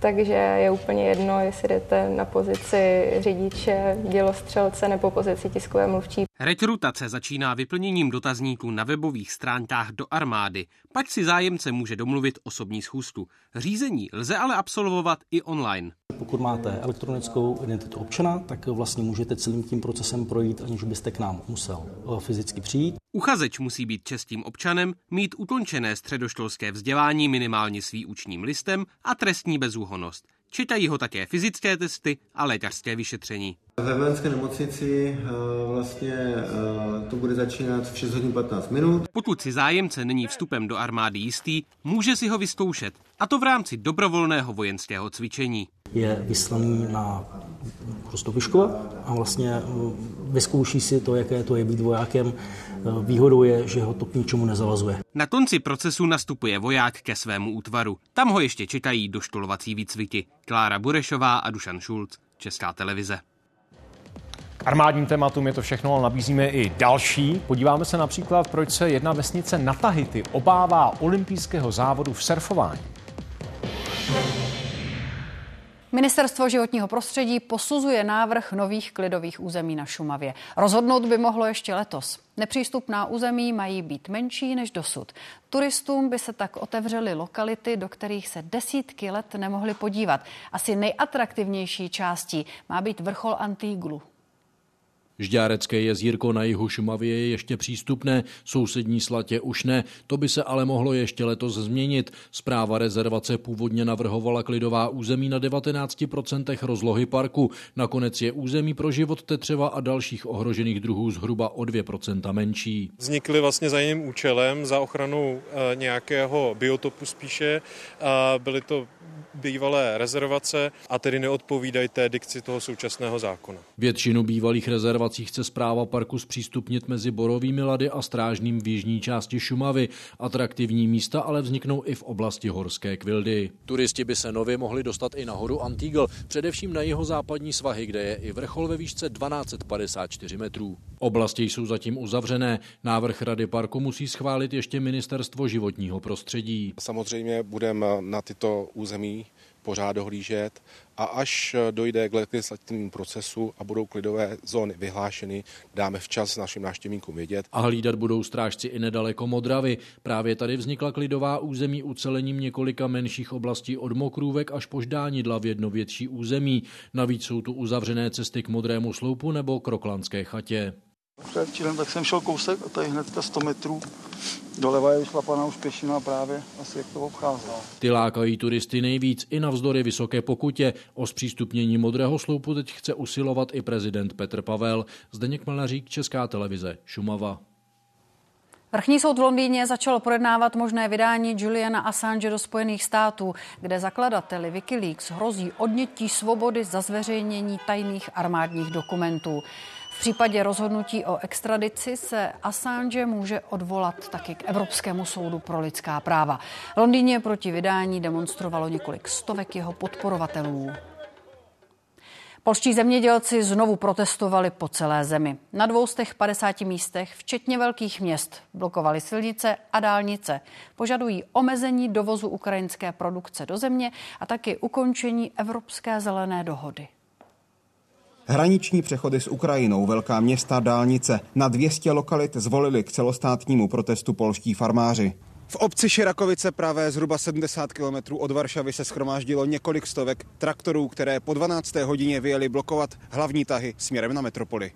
takže je úplně jedno, jestli jdete na pozici řidiče, dělostřelce nebo pozici tiskové mluvčí. Rekrutace začíná vyplněním dotazníků na webových stránkách do armády, pak si zájemce může domluvit osobní schůzku. Řízení lze ale absolvovat i online. Pokud máte elektronickou identitu občana, tak vlastně můžete celým tím procesem projít, aniž byste k nám musel eh, fyzicky přijít. Uchazeč musí být českým občanem, mít ukončené středoškolské vzdělání minimálně s výučním listem a trestní bezúhonost. Čekají ho také fyzické testy a lékařské vyšetření. Ve vojenské nemocnici eh, vlastně eh, to bude začínat v 6 hodin 15 minut. Pokud si zájemce není vstupem do armády jistý, může si ho vyzkoušet, a to v rámci dobrovolného vojenského cvičení. Je vyslaný na Rostoviškova a vlastně eh, vyzkouší si to, jaké to je být vojákem. Výhodou je, že ho to k ničemu nezavazuje. Na konci procesu nastupuje voják ke svému útvaru. Tam ho ještě čekají doškolovací výcviky. Klára Burešová a Dušan Šulc, Česká televize. K armádním tématům je to všechno, ale nabízíme i další. Podíváme se například, proč se jedna vesnice na Tahiti obává olympijského závodu v surfování. Ministerstvo životního prostředí posuzuje návrh nových klidových území na Šumavě. Rozhodnout by mohlo ještě letos. Nepřístupná území mají být menší než dosud. Turistům by se tak otevřely lokality, do kterých se desítky let nemohli podívat. Asi nejatraktivnější částí má být vrchol Antiglu. Žďárecké jezírko na jihu Šumavy je ještě přístupné, sousední slatě už ne, to by se ale mohlo ještě letos změnit. Zpráva rezervace původně navrhovala klidová území na 19% rozlohy parku. Nakonec je území pro život tetřeva a dalších ohrožených druhů zhruba o 2% menší. Vznikly vlastně za jiným účelem, za ochranou eh, nějakého biotopu spíše. Byly to bývalé rezervace a tedy neodpovídají té dikci toho současného zákona. Většinu bývalých rezervací chce zpráva parku zpřístupnit mezi Borovými lady a Strážným v jižní části Šumavy. Atraktivní místa ale vzniknou i v oblasti Horské kvildy. Turisti by se nově mohli dostat i na horu Antigl, především na jeho západní svahy, kde je i vrchol ve výšce 1254 metrů. Oblasti jsou zatím uzavřené. Návrh Rady parku musí schválit ještě Ministerstvo životního prostředí. Samozřejmě budeme na tyto území pořád dohlížet a až dojde k legislativnímu procesu a budou klidové zóny vyhlášeny, dáme včas našim návštěvníkům vědět. A hlídat budou strážci i nedaleko Modravy. Právě tady vznikla klidová území ucelením několika menších oblastí od Mokrůvek až po Ždánidla v jedno větší území. Navíc jsou tu uzavřené cesty k Modrému sloupu nebo Kroklanské chatě. Předčírem tak jsem šel kousek a tady hnedka 100 metrů doleva je vyšlapaná už pěšina právě asi jak to obcházela. Ty lákají turisty nejvíc i navzdory vysoké pokutě. O zpřístupnění modrého sloupu teď chce usilovat i prezident Petr Pavel. Zdeněk Mlnařík, Česká televize, Šumava. Vrchní soud v Londýně začal projednávat možné vydání Juliana Assange do Spojených států, kde zakladateli Wikileaks hrozí odnětí svobody za zveřejnění tajných armádních dokumentů. V případě rozhodnutí o extradici se Assange může odvolat taky k Evropskému soudu pro lidská práva. V Londýně proti vydání demonstrovalo několik stovek jeho podporovatelů. Polští zemědělci znovu protestovali po celé zemi. Na 250 místech, včetně velkých měst, blokovali silnice a dálnice. Požadují omezení dovozu ukrajinské produkce do země a taky ukončení Evropské zelené dohody. Hraniční přechody s Ukrajinou, velká města, dálnice. Na 200 lokalit zvolili k celostátnímu protestu polští farmáři. V obci Širakovice pravé zhruba 70 km od Varšavy se schromáždilo několik stovek traktorů, které po 12. hodině vyjeli blokovat hlavní tahy směrem na metropoli.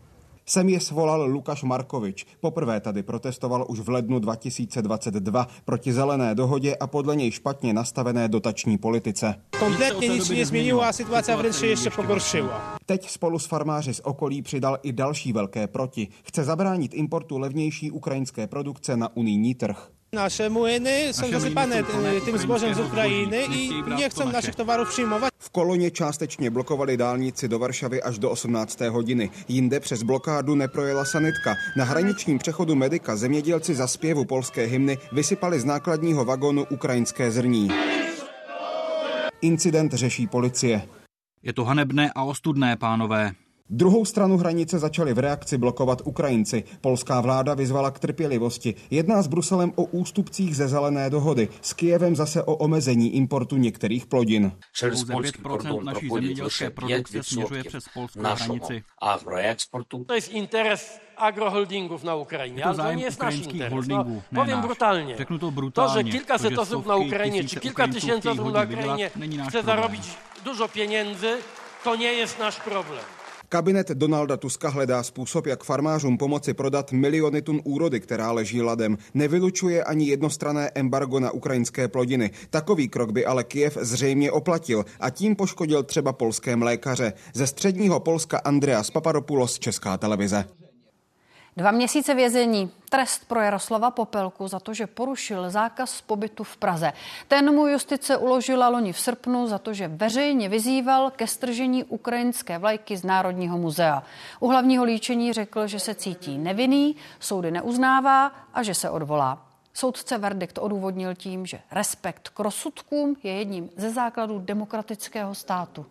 Sem je svolal Lukáš Markovič. Poprvé tady protestoval už v lednu 2022 proti zelené dohodě a podle něj špatně nastavené dotační politice. Kompletně nic nezměnilo a situace v Renši ještě pogoršila. Teď spolu s farmáři z okolí přidal i další velké proti. Chce zabránit importu levnější ukrajinské produkce na unijní trh. Nasze młyny są zasypane tym zbożem z Ukrajiny i nie chcą naszych towarów przyjmować. V koloně částečně blokovali dálnici do Varšavy až do 18. hodiny. Jinde přes blokádu neprojela sanitka. Na hraničním přechodu Medika zemědělci za zpěvu polské hymny vysypali z nákladního vagónu ukrajinské zrní. Incident řeší policie. Je to hanebné a ostudné, pánové. Druhou stranu hranice začali v reakci blokovat Ukrajinci. Polská vláda vyzvala k trpělivosti. Jedná s Bruselem o ústupcích ze zelené dohody, s Kijevem zase o omezení importu některých plodin. Pouze 5% naší zemědělské produkce směřuje přes polskou hranici. To jest interes agroholdingów na Ukrajině, Je to ale to zájem nie jest nasz ukrajinských interes. holdingů, No, ne powiem náš. brutalnie. Řeknu to To, brutálně. że kilkaset to, že osób na czy tisíce kilka tysięcy chtějí osób na náš chce problém. zarobić dużo pieniędzy, to nie jest nasz problem. Kabinet Donalda Tuska hledá způsob, jak farmářům pomoci prodat miliony tun úrody, která leží ladem. Nevylučuje ani jednostrané embargo na ukrajinské plodiny. Takový krok by ale Kiev zřejmě oplatil a tím poškodil třeba polské mlékaře. Ze středního Polska Andreas Papadopoulos, Česká televize. Dva měsíce vězení. Trest pro Jaroslava Popelku za to, že porušil zákaz pobytu v Praze. Ten mu justice uložila loni v srpnu za to, že veřejně vyzýval ke stržení ukrajinské vlajky z Národního muzea. U hlavního líčení řekl, že se cítí nevinný, soudy neuznává a že se odvolá. Soudce verdikt odůvodnil tím, že respekt k rozsudkům je jedním ze základů demokratického státu.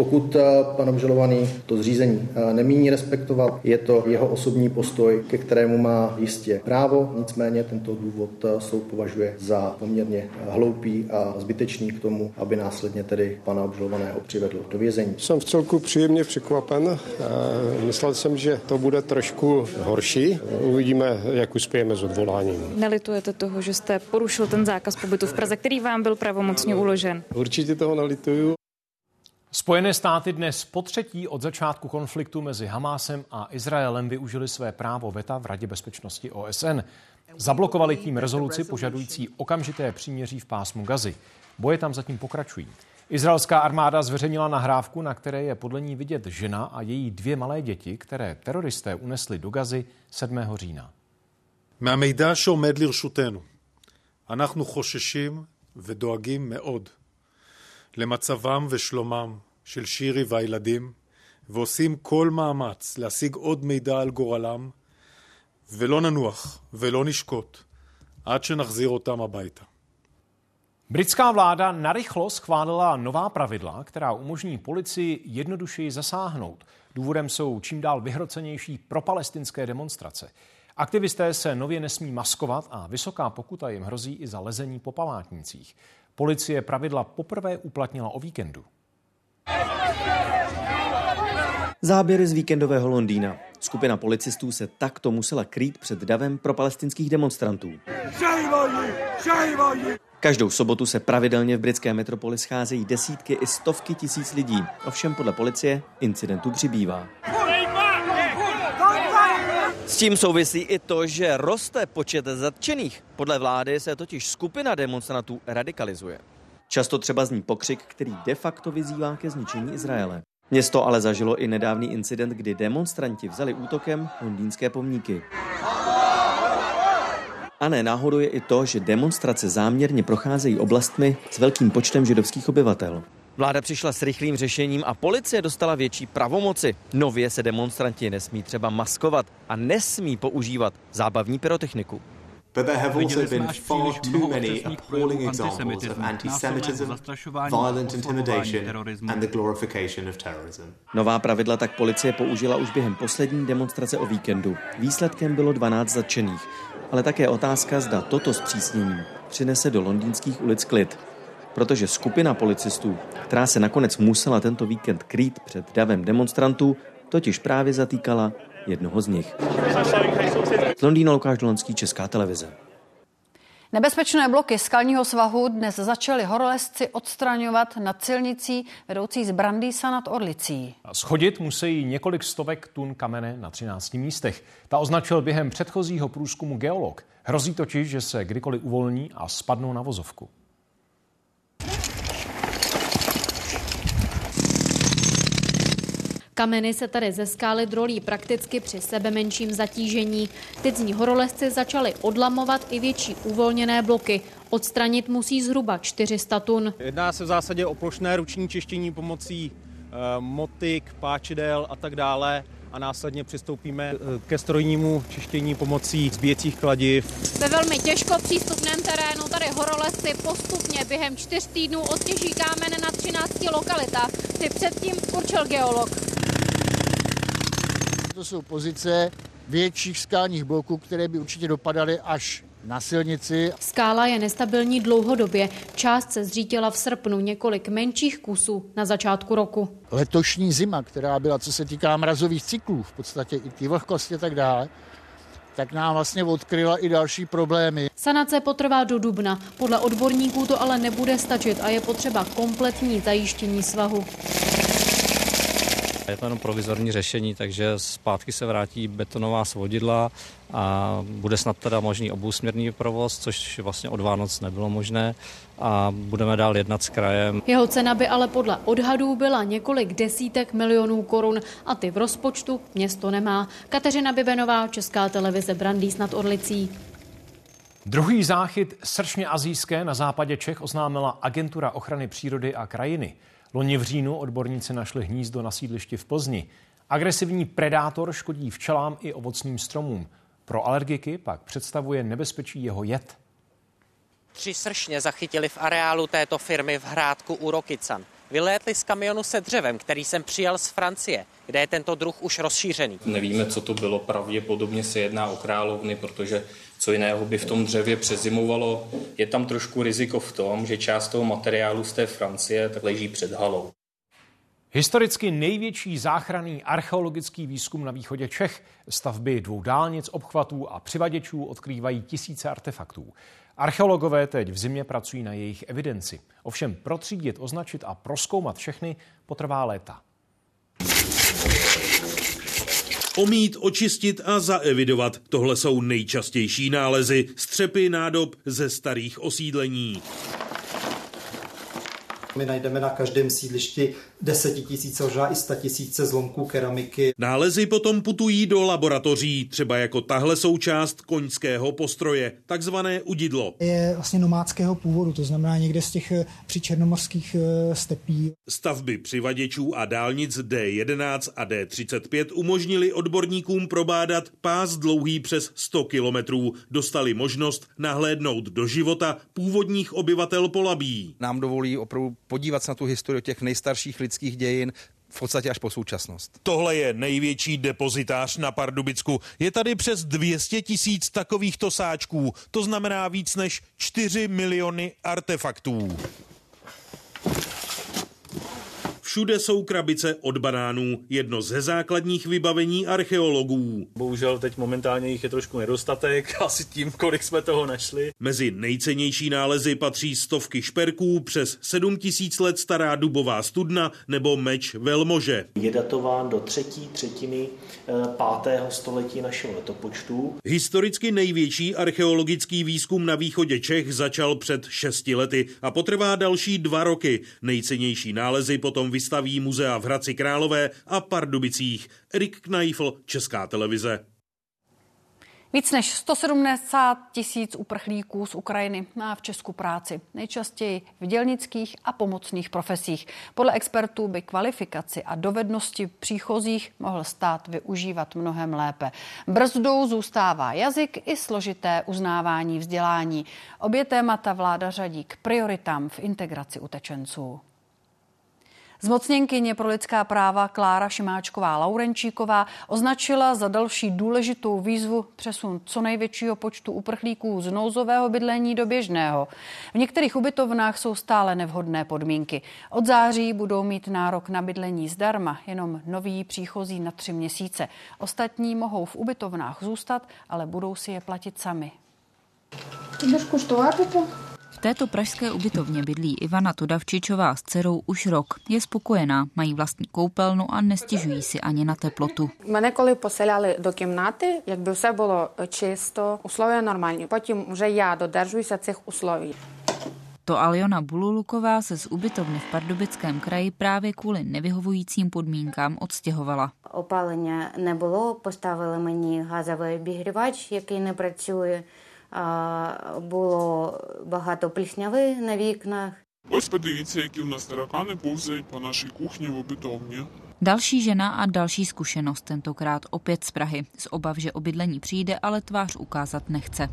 Pokud eh, pan obžalovaný to zřízení eh, nemíní respektovat, je to jeho osobní postoj, ke kterému má jistě právo, nicméně tento důvod eh, soud považuje za poměrně hloupý a zbytečný k tomu, aby následně tedy pana obžalovaného přivedl do vězení. Jsem v celku příjemně překvapen. Myslel jsem, že to bude trošku horší. Uvidíme, jak uspějeme s odvoláním. Nelitujete toho, že jste porušil ten zákaz pobytu v Praze, který vám byl pravomocně uložen? Určitě toho nelituju. Spojené státy dnes po třetí od začátku konfliktu mezi Hamásem a Izraelem využili své právo veta v Radě bezpečnosti OSN. Zablokovali tím rezoluci požadující okamžité příměří v pásmu Gazy. Boje tam zatím pokračují. Izraelská armáda zveřejnila nahrávku, na které je podle ní vidět žena a její dvě malé děti, které teroristé unesli do Gazy 7. října. מהמידע שעומד לרשותנו, אנחנו חוששים ודואגים מאוד למצבם ושלומם של שירי והילדים, ועושים כל מאמץ להשיג עוד מידע על גורלם, ולא ננוח ולא נשקוט עד שנחזיר אותם הביתה. Britská vláda narychlo schválila nová pravidla, která umožní policii jednodušeji zasáhnout. Důvodem jsou čím dál vyhrocenější propalestinské demonstrace. Aktivisté se nově nesmí maskovat a vysoká pokuta jim hrozí i za lezení po památnících. Policie pravidla poprvé uplatnila o víkendu. Záběry z víkendového Londýna. Skupina policistů se takto musela krýt před davem pro palestinských demonstrantů. Každou sobotu se pravidelně v britské metropoli scházejí desítky i stovky tisíc lidí. Ovšem podle policie incidentů přibývá. S tím souvisí i to, že roste počet zatčených. Podle vlády se totiž skupina demonstrantů radikalizuje. Často třeba zní pokřik, který de facto vyzývá ke zničení Izraele. Město ale zažilo i nedávný incident, kdy demonstranti vzali útokem londýnské pomníky. A ne náhodou je i to, že demonstrace záměrně procházejí oblastmi s velkým počtem židovských obyvatel. Vláda přišla s rychlým řešením a policie dostala větší pravomoci. Nově se demonstranti nesmí třeba maskovat a nesmí používat zábavní pyrotechniku. But there have also been far too many appalling examples of anti-Semitism, violent intimidation and the glorification of terrorism. Nová pravidla tak policie použila už během poslední demonstrace o víkendu. Výsledkem bylo 12 zatčených, ale také otázka, zda toto zpřísnění přinese do londýnských ulic klid. Protože skupina policistů, která se nakonec musela tento víkend krýt před davem demonstrantů, totiž právě zatýkala jednoho z nich. Z Londýna Lukáš Dolanský, Česká televize. Nebezpečné bloky skalního svahu dnes začali horolezci odstraňovat nad silnicí vedoucí z Brandýsa nad Orlicí. Schodit musí několik stovek tun kamene na 13 místech. Ta označil během předchozího průzkumu geolog. Hrozí totiž, že se kdykoliv uvolní a spadnou na vozovku. Kameny se tady ze skály drolí prakticky při sebe menším zatížení. Teď z ní horolezci začali odlamovat i větší uvolněné bloky. Odstranit musí zhruba 400 tun. Jedná se v zásadě o plošné ruční čištění pomocí e, motik, páčidel a tak dále a následně přistoupíme eh, ke strojnímu čištění pomocí zbíjecích kladiv. Ve velmi těžko přístupném terénu tady horolezci postupně během čtyř týdnů odtěží kámen na 13 lokalitách. Ty předtím určil geolog. To jsou pozice větších skálních bloků, které by určitě dopadaly až na silnici. Skála je nestabilní dlouhodobě. Část se zřítila v srpnu několik menších kusů na začátku roku. Letošní zima, která byla, co se týká mrazových cyklů, v podstatě i ty vlhkosti a tak dále, tak nám vlastně odkryla i další problémy. Sanace potrvá do dubna. Podle odborníků to ale nebude stačit a je potřeba kompletní zajištění svahu. Je to jenom provizorní řešení, takže zpátky se vrátí betonová svodidla a bude snad teda možný obousměrný provoz, což vlastně od Vánoc nebylo možné a budeme dál jednat s krajem. Jeho cena by ale podle odhadů byla několik desítek milionů korun a ty v rozpočtu město nemá. Kateřina Bibenová, Česká televize Brandýs nad Orlicí. Druhý záchyt srčně azijské na západě Čech oznámila Agentura ochrany přírody a krajiny. Loni v říjnu odborníci našli hnízdo na sídlišti v Plzni. Agresivní predátor škodí včelám i ovocným stromům. Pro alergiky pak představuje nebezpečí jeho jed. Tři sršně zachytili v areálu této firmy v Hrádku u Rokycan. Vylétli z kamionu se dřevem, který jsem přijal z Francie, kde je tento druh už rozšířený. Nevíme, co to bylo, pravděpodobně se jedná o královny, protože co jiného by v tom dřevě přezimovalo. Je tam trošku riziko v tom, že část toho materiálu z té Francie tak leží před halou. Historicky největší záchranný archeologický výzkum na východě Čech. Stavby dvou dálnic, obchvatů a přivaděčů odkrývají tisíce artefaktů. Archeologové teď v zimě pracují na jejich evidenci. Ovšem protřídit, označit a proskoumat všechny potrvá léta. Omít, očistit a zaevidovat. Tohle jsou nejčastější nálezy střepy nádob ze starých osídlení. My najdeme na každém sídlišti desetitisíce, možná i tisíce zlomků keramiky. Nálezy potom putují do laboratoří, třeba jako tahle součást koňského postroje, takzvané udidlo. Je vlastně nomádského původu, to znamená někde z těch eh, přičernomorských eh, stepí. Stavby přivaděčů a dálnic D11 a D35 umožnili odborníkům probádat pás dlouhý přes 100 kilometrů. Dostali možnost nahlédnout do života původních obyvatel Polabí. Nám dovolí opravdu podívat se na tu historii těch nejstarších lidských dějin, v podstatě až po současnost. Tohle je největší depozitář na Pardubicku. Je tady přes 200 tisíc takovýchto sáčků. To znamená víc než 4 miliony artefaktů. Všude jsou krabice od banánů, jedno ze základních vybavení archeologů. Bohužel teď momentálně jich je trošku nedostatek, [laughs] asi tím, kolik jsme toho našli. Mezi nejcennější nálezy patří stovky šperků, přes 7 tisíc let stará dubová studna nebo meč velmože. Je datován do třetí třetiny eh, pátého století našeho letopočtu. Historicky největší archeologický výzkum na východě Čech začal před šesti lety a potrvá další dva roky. Nejcennější nálezy potom vystaví muzea v Hradci Králové a Pardubicích. Erik Kneifl, Česká televize. Víc než 170 tisíc uprchlíků z Ukrajiny má v Česku práci, nejčastěji v dělnických a pomocných profesích. Podle expertů by kvalifikaci a dovednosti příchozích mohl stát využívat mnohem lépe. Brzdou zůstává jazyk i složité uznávání vzdělání. Obě témata vláda řadí k prioritám v integraci utečenců. Zmocněnkyně pro lidská práva Klára Šimáčková Laurenčíková označila za další důležitou výzvu přesun co největšího počtu uprchlíků z nouzového bydlení do běžného. V některých ubytovnách jsou stále nevhodné podmínky. Od září budou mít nárok na bydlení zdarma jenom noví příchozí na tři měsíce. Ostatní mohou v ubytovnách zůstat, ale budou si je platit sami. Jdeš této pražské ubytovně bydlí Ivana Todavčičová s dcerou už rok. Je spokojená, mají vlastní koupelnu a nestěžují si ani na teplotu. Мене коли поселяли до кімнати, якби все було чисто, условия нормальні. Потім вже я додержуюся цих условій. To Aliona Bululuková se z ubytovny v Pardubickém kraji právě kvůli nevyhovujícím podmínkám odstěhovala. Opálení nebylo, postavili mені газовий обігрівач, який не працює було багато плісняви на вікнах. Ось подивіться, які у нас таракани повзають по нашій кухні в обітовні. Další žena a další zkušenost, tentokrát opět z Prahy. Z obav, že o bydlení přijde, ale tvář ukázat nechce.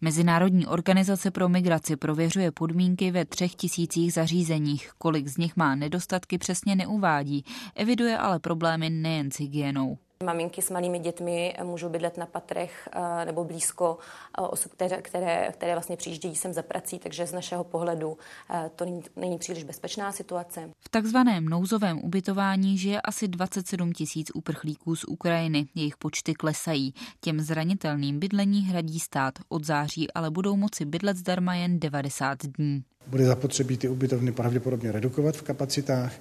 Mezinárodní organizace pro migraci prověřuje podmínky ve třech tisících zařízeních. Kolik z nich má nedostatky přesně neuvádí, eviduje ale problémy nejen s hygienou. Maminky s malými dětmi můžou bydlet na patrech eh, nebo blízko eh, osob, které, které, které vlastně přijíždějí sem za prací, takže z našeho pohledu eh, to není, není příliš bezpečná situace. V takzvaném nouzovém ubytování žije asi 27 tisíc uprchlíků z Ukrajiny. Jejich počty klesají. Těm zranitelným bydlení hradí stát. Od září ale budou moci bydlet zdarma jen 90 dní. Bude zapotřebí ty ubytovny pravděpodobně redukovat v kapacitách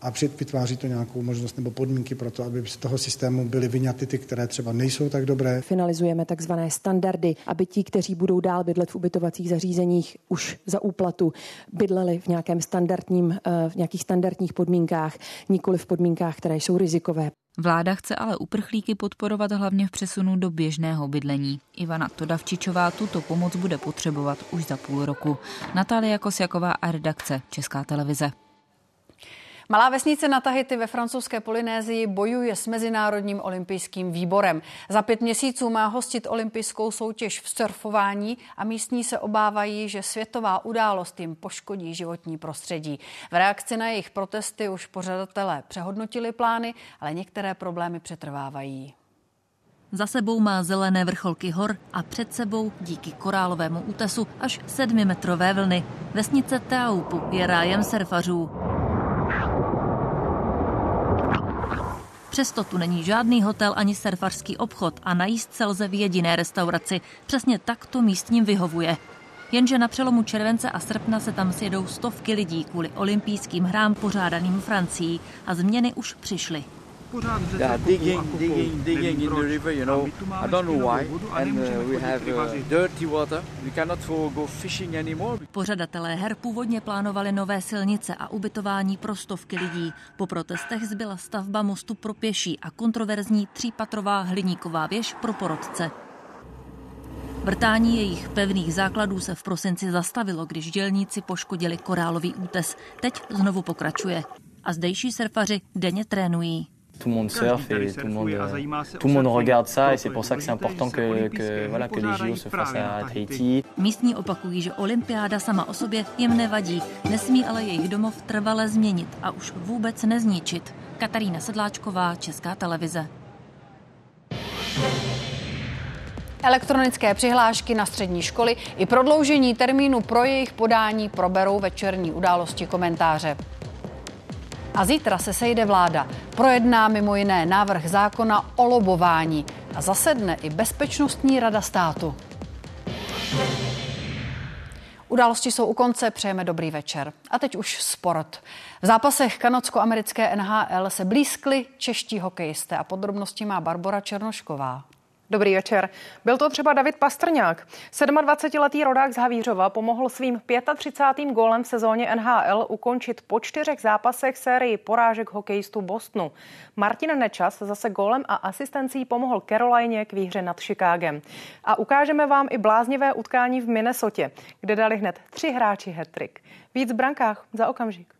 a vytváří to nějakou možnost nebo podmínky pro to, aby z toho systému byly vyňaty ty, které třeba nejsou tak dobré. Finalizujeme takzvané standardy, aby ti, kteří budou dál bydlet v ubytovacích zařízeních už za úplatu, bydleli v nějakém standardním, eh, v nějakých standardních podmínkách, nikoli v podmínkách, které jsou rizikové. Vláda chce ale uprchlíky podporovat hlavně v přesunu do běžného bydlení. Ivana Todavčičová tuto pomoc bude potřebovat už za půl roku. Natália Kosjaková a redakce Česká televize. Malá vesnice na Tahiti ve francouzské Polynézii bojuje s Mezinárodním olympijským výborem. Za pět měsíců má hostit olympijskou soutěž v surfování a místní se obávají, že světová událost jim poškodí životní prostředí. V reakci na jejich protesty už pořadatelé přehodnotili plány, ale některé problémy přetrvávají. Za sebou má zelené vrcholky hor a před sebou díky korálovému útesu až sedmimetrové vlny. Vesnice Teaupu je rájem surfařů. Přesto tu není žádný hotel ani surfařský obchod a najíst se lze v jediné restauraci. Přesně tak to místním vyhovuje. Jenže na přelomu července a srpna se tam sjedou stovky lidí kvůli olympijským hrám pořádaným Francií a změny už přišly pořád yeah, digging, digging, digging in the river, you know. I don't know why. And uh, we have uh, dirty water. We cannot go fishing anymore. Pořadatelé her původně plánovali nové silnice a ubytování pro stovky lidí. Po protestech zbyla stavba mostu pro pěší a kontroverzní třípatrová hliníková věž pro porodce. Vrtání jejich pevných základů se v prosinci zastavilo, když dělníci poškodili korálový útes. Teď znovu pokračuje. A zdejší surfaři denně trénují. Tout le monde surfe et tout le monde, tout le monde regarde ça et c'est pour ça que c'est important que, que, voilà, que les JO se fassent à Tahiti. Místní opakují, že olympiáda sama o sobě jim nevadí, nesmí ale jejich domov trvale změnit a už vůbec nezničit. Katarína Sedláčková, Česká televize. Elektronické přihlášky na střední školy i prodloužení termínu pro jejich podání proberou večerní události komentáře. A zítra se sejde vláda. Projedná mimo jiné návrh zákona o lobování a zasedne i Bezpečnostní rada státu. Události jsou u konce, přejeme dobrý večer. A teď už sport. V zápasech kanadsko-americké NHL se blízkli čeští hokejisté a podrobnosti má Barbara Černošková. Dobrý večer. Byl to třeba David Pastrňák. 27-letý rodák z Havířova pomohl svým 35. gólem v sezóně NHL ukončit po čtyřech zápasech sérii porážek hokejistů Bostonu. Martin Nečas zase gólem a asistencí pomohl Caroline k výhře nad Chicagem. A ukážeme vám i bláznivé utkání v Minnesotě, kde dali hned tři hráči hetrik. Víc v brankách za okamžik.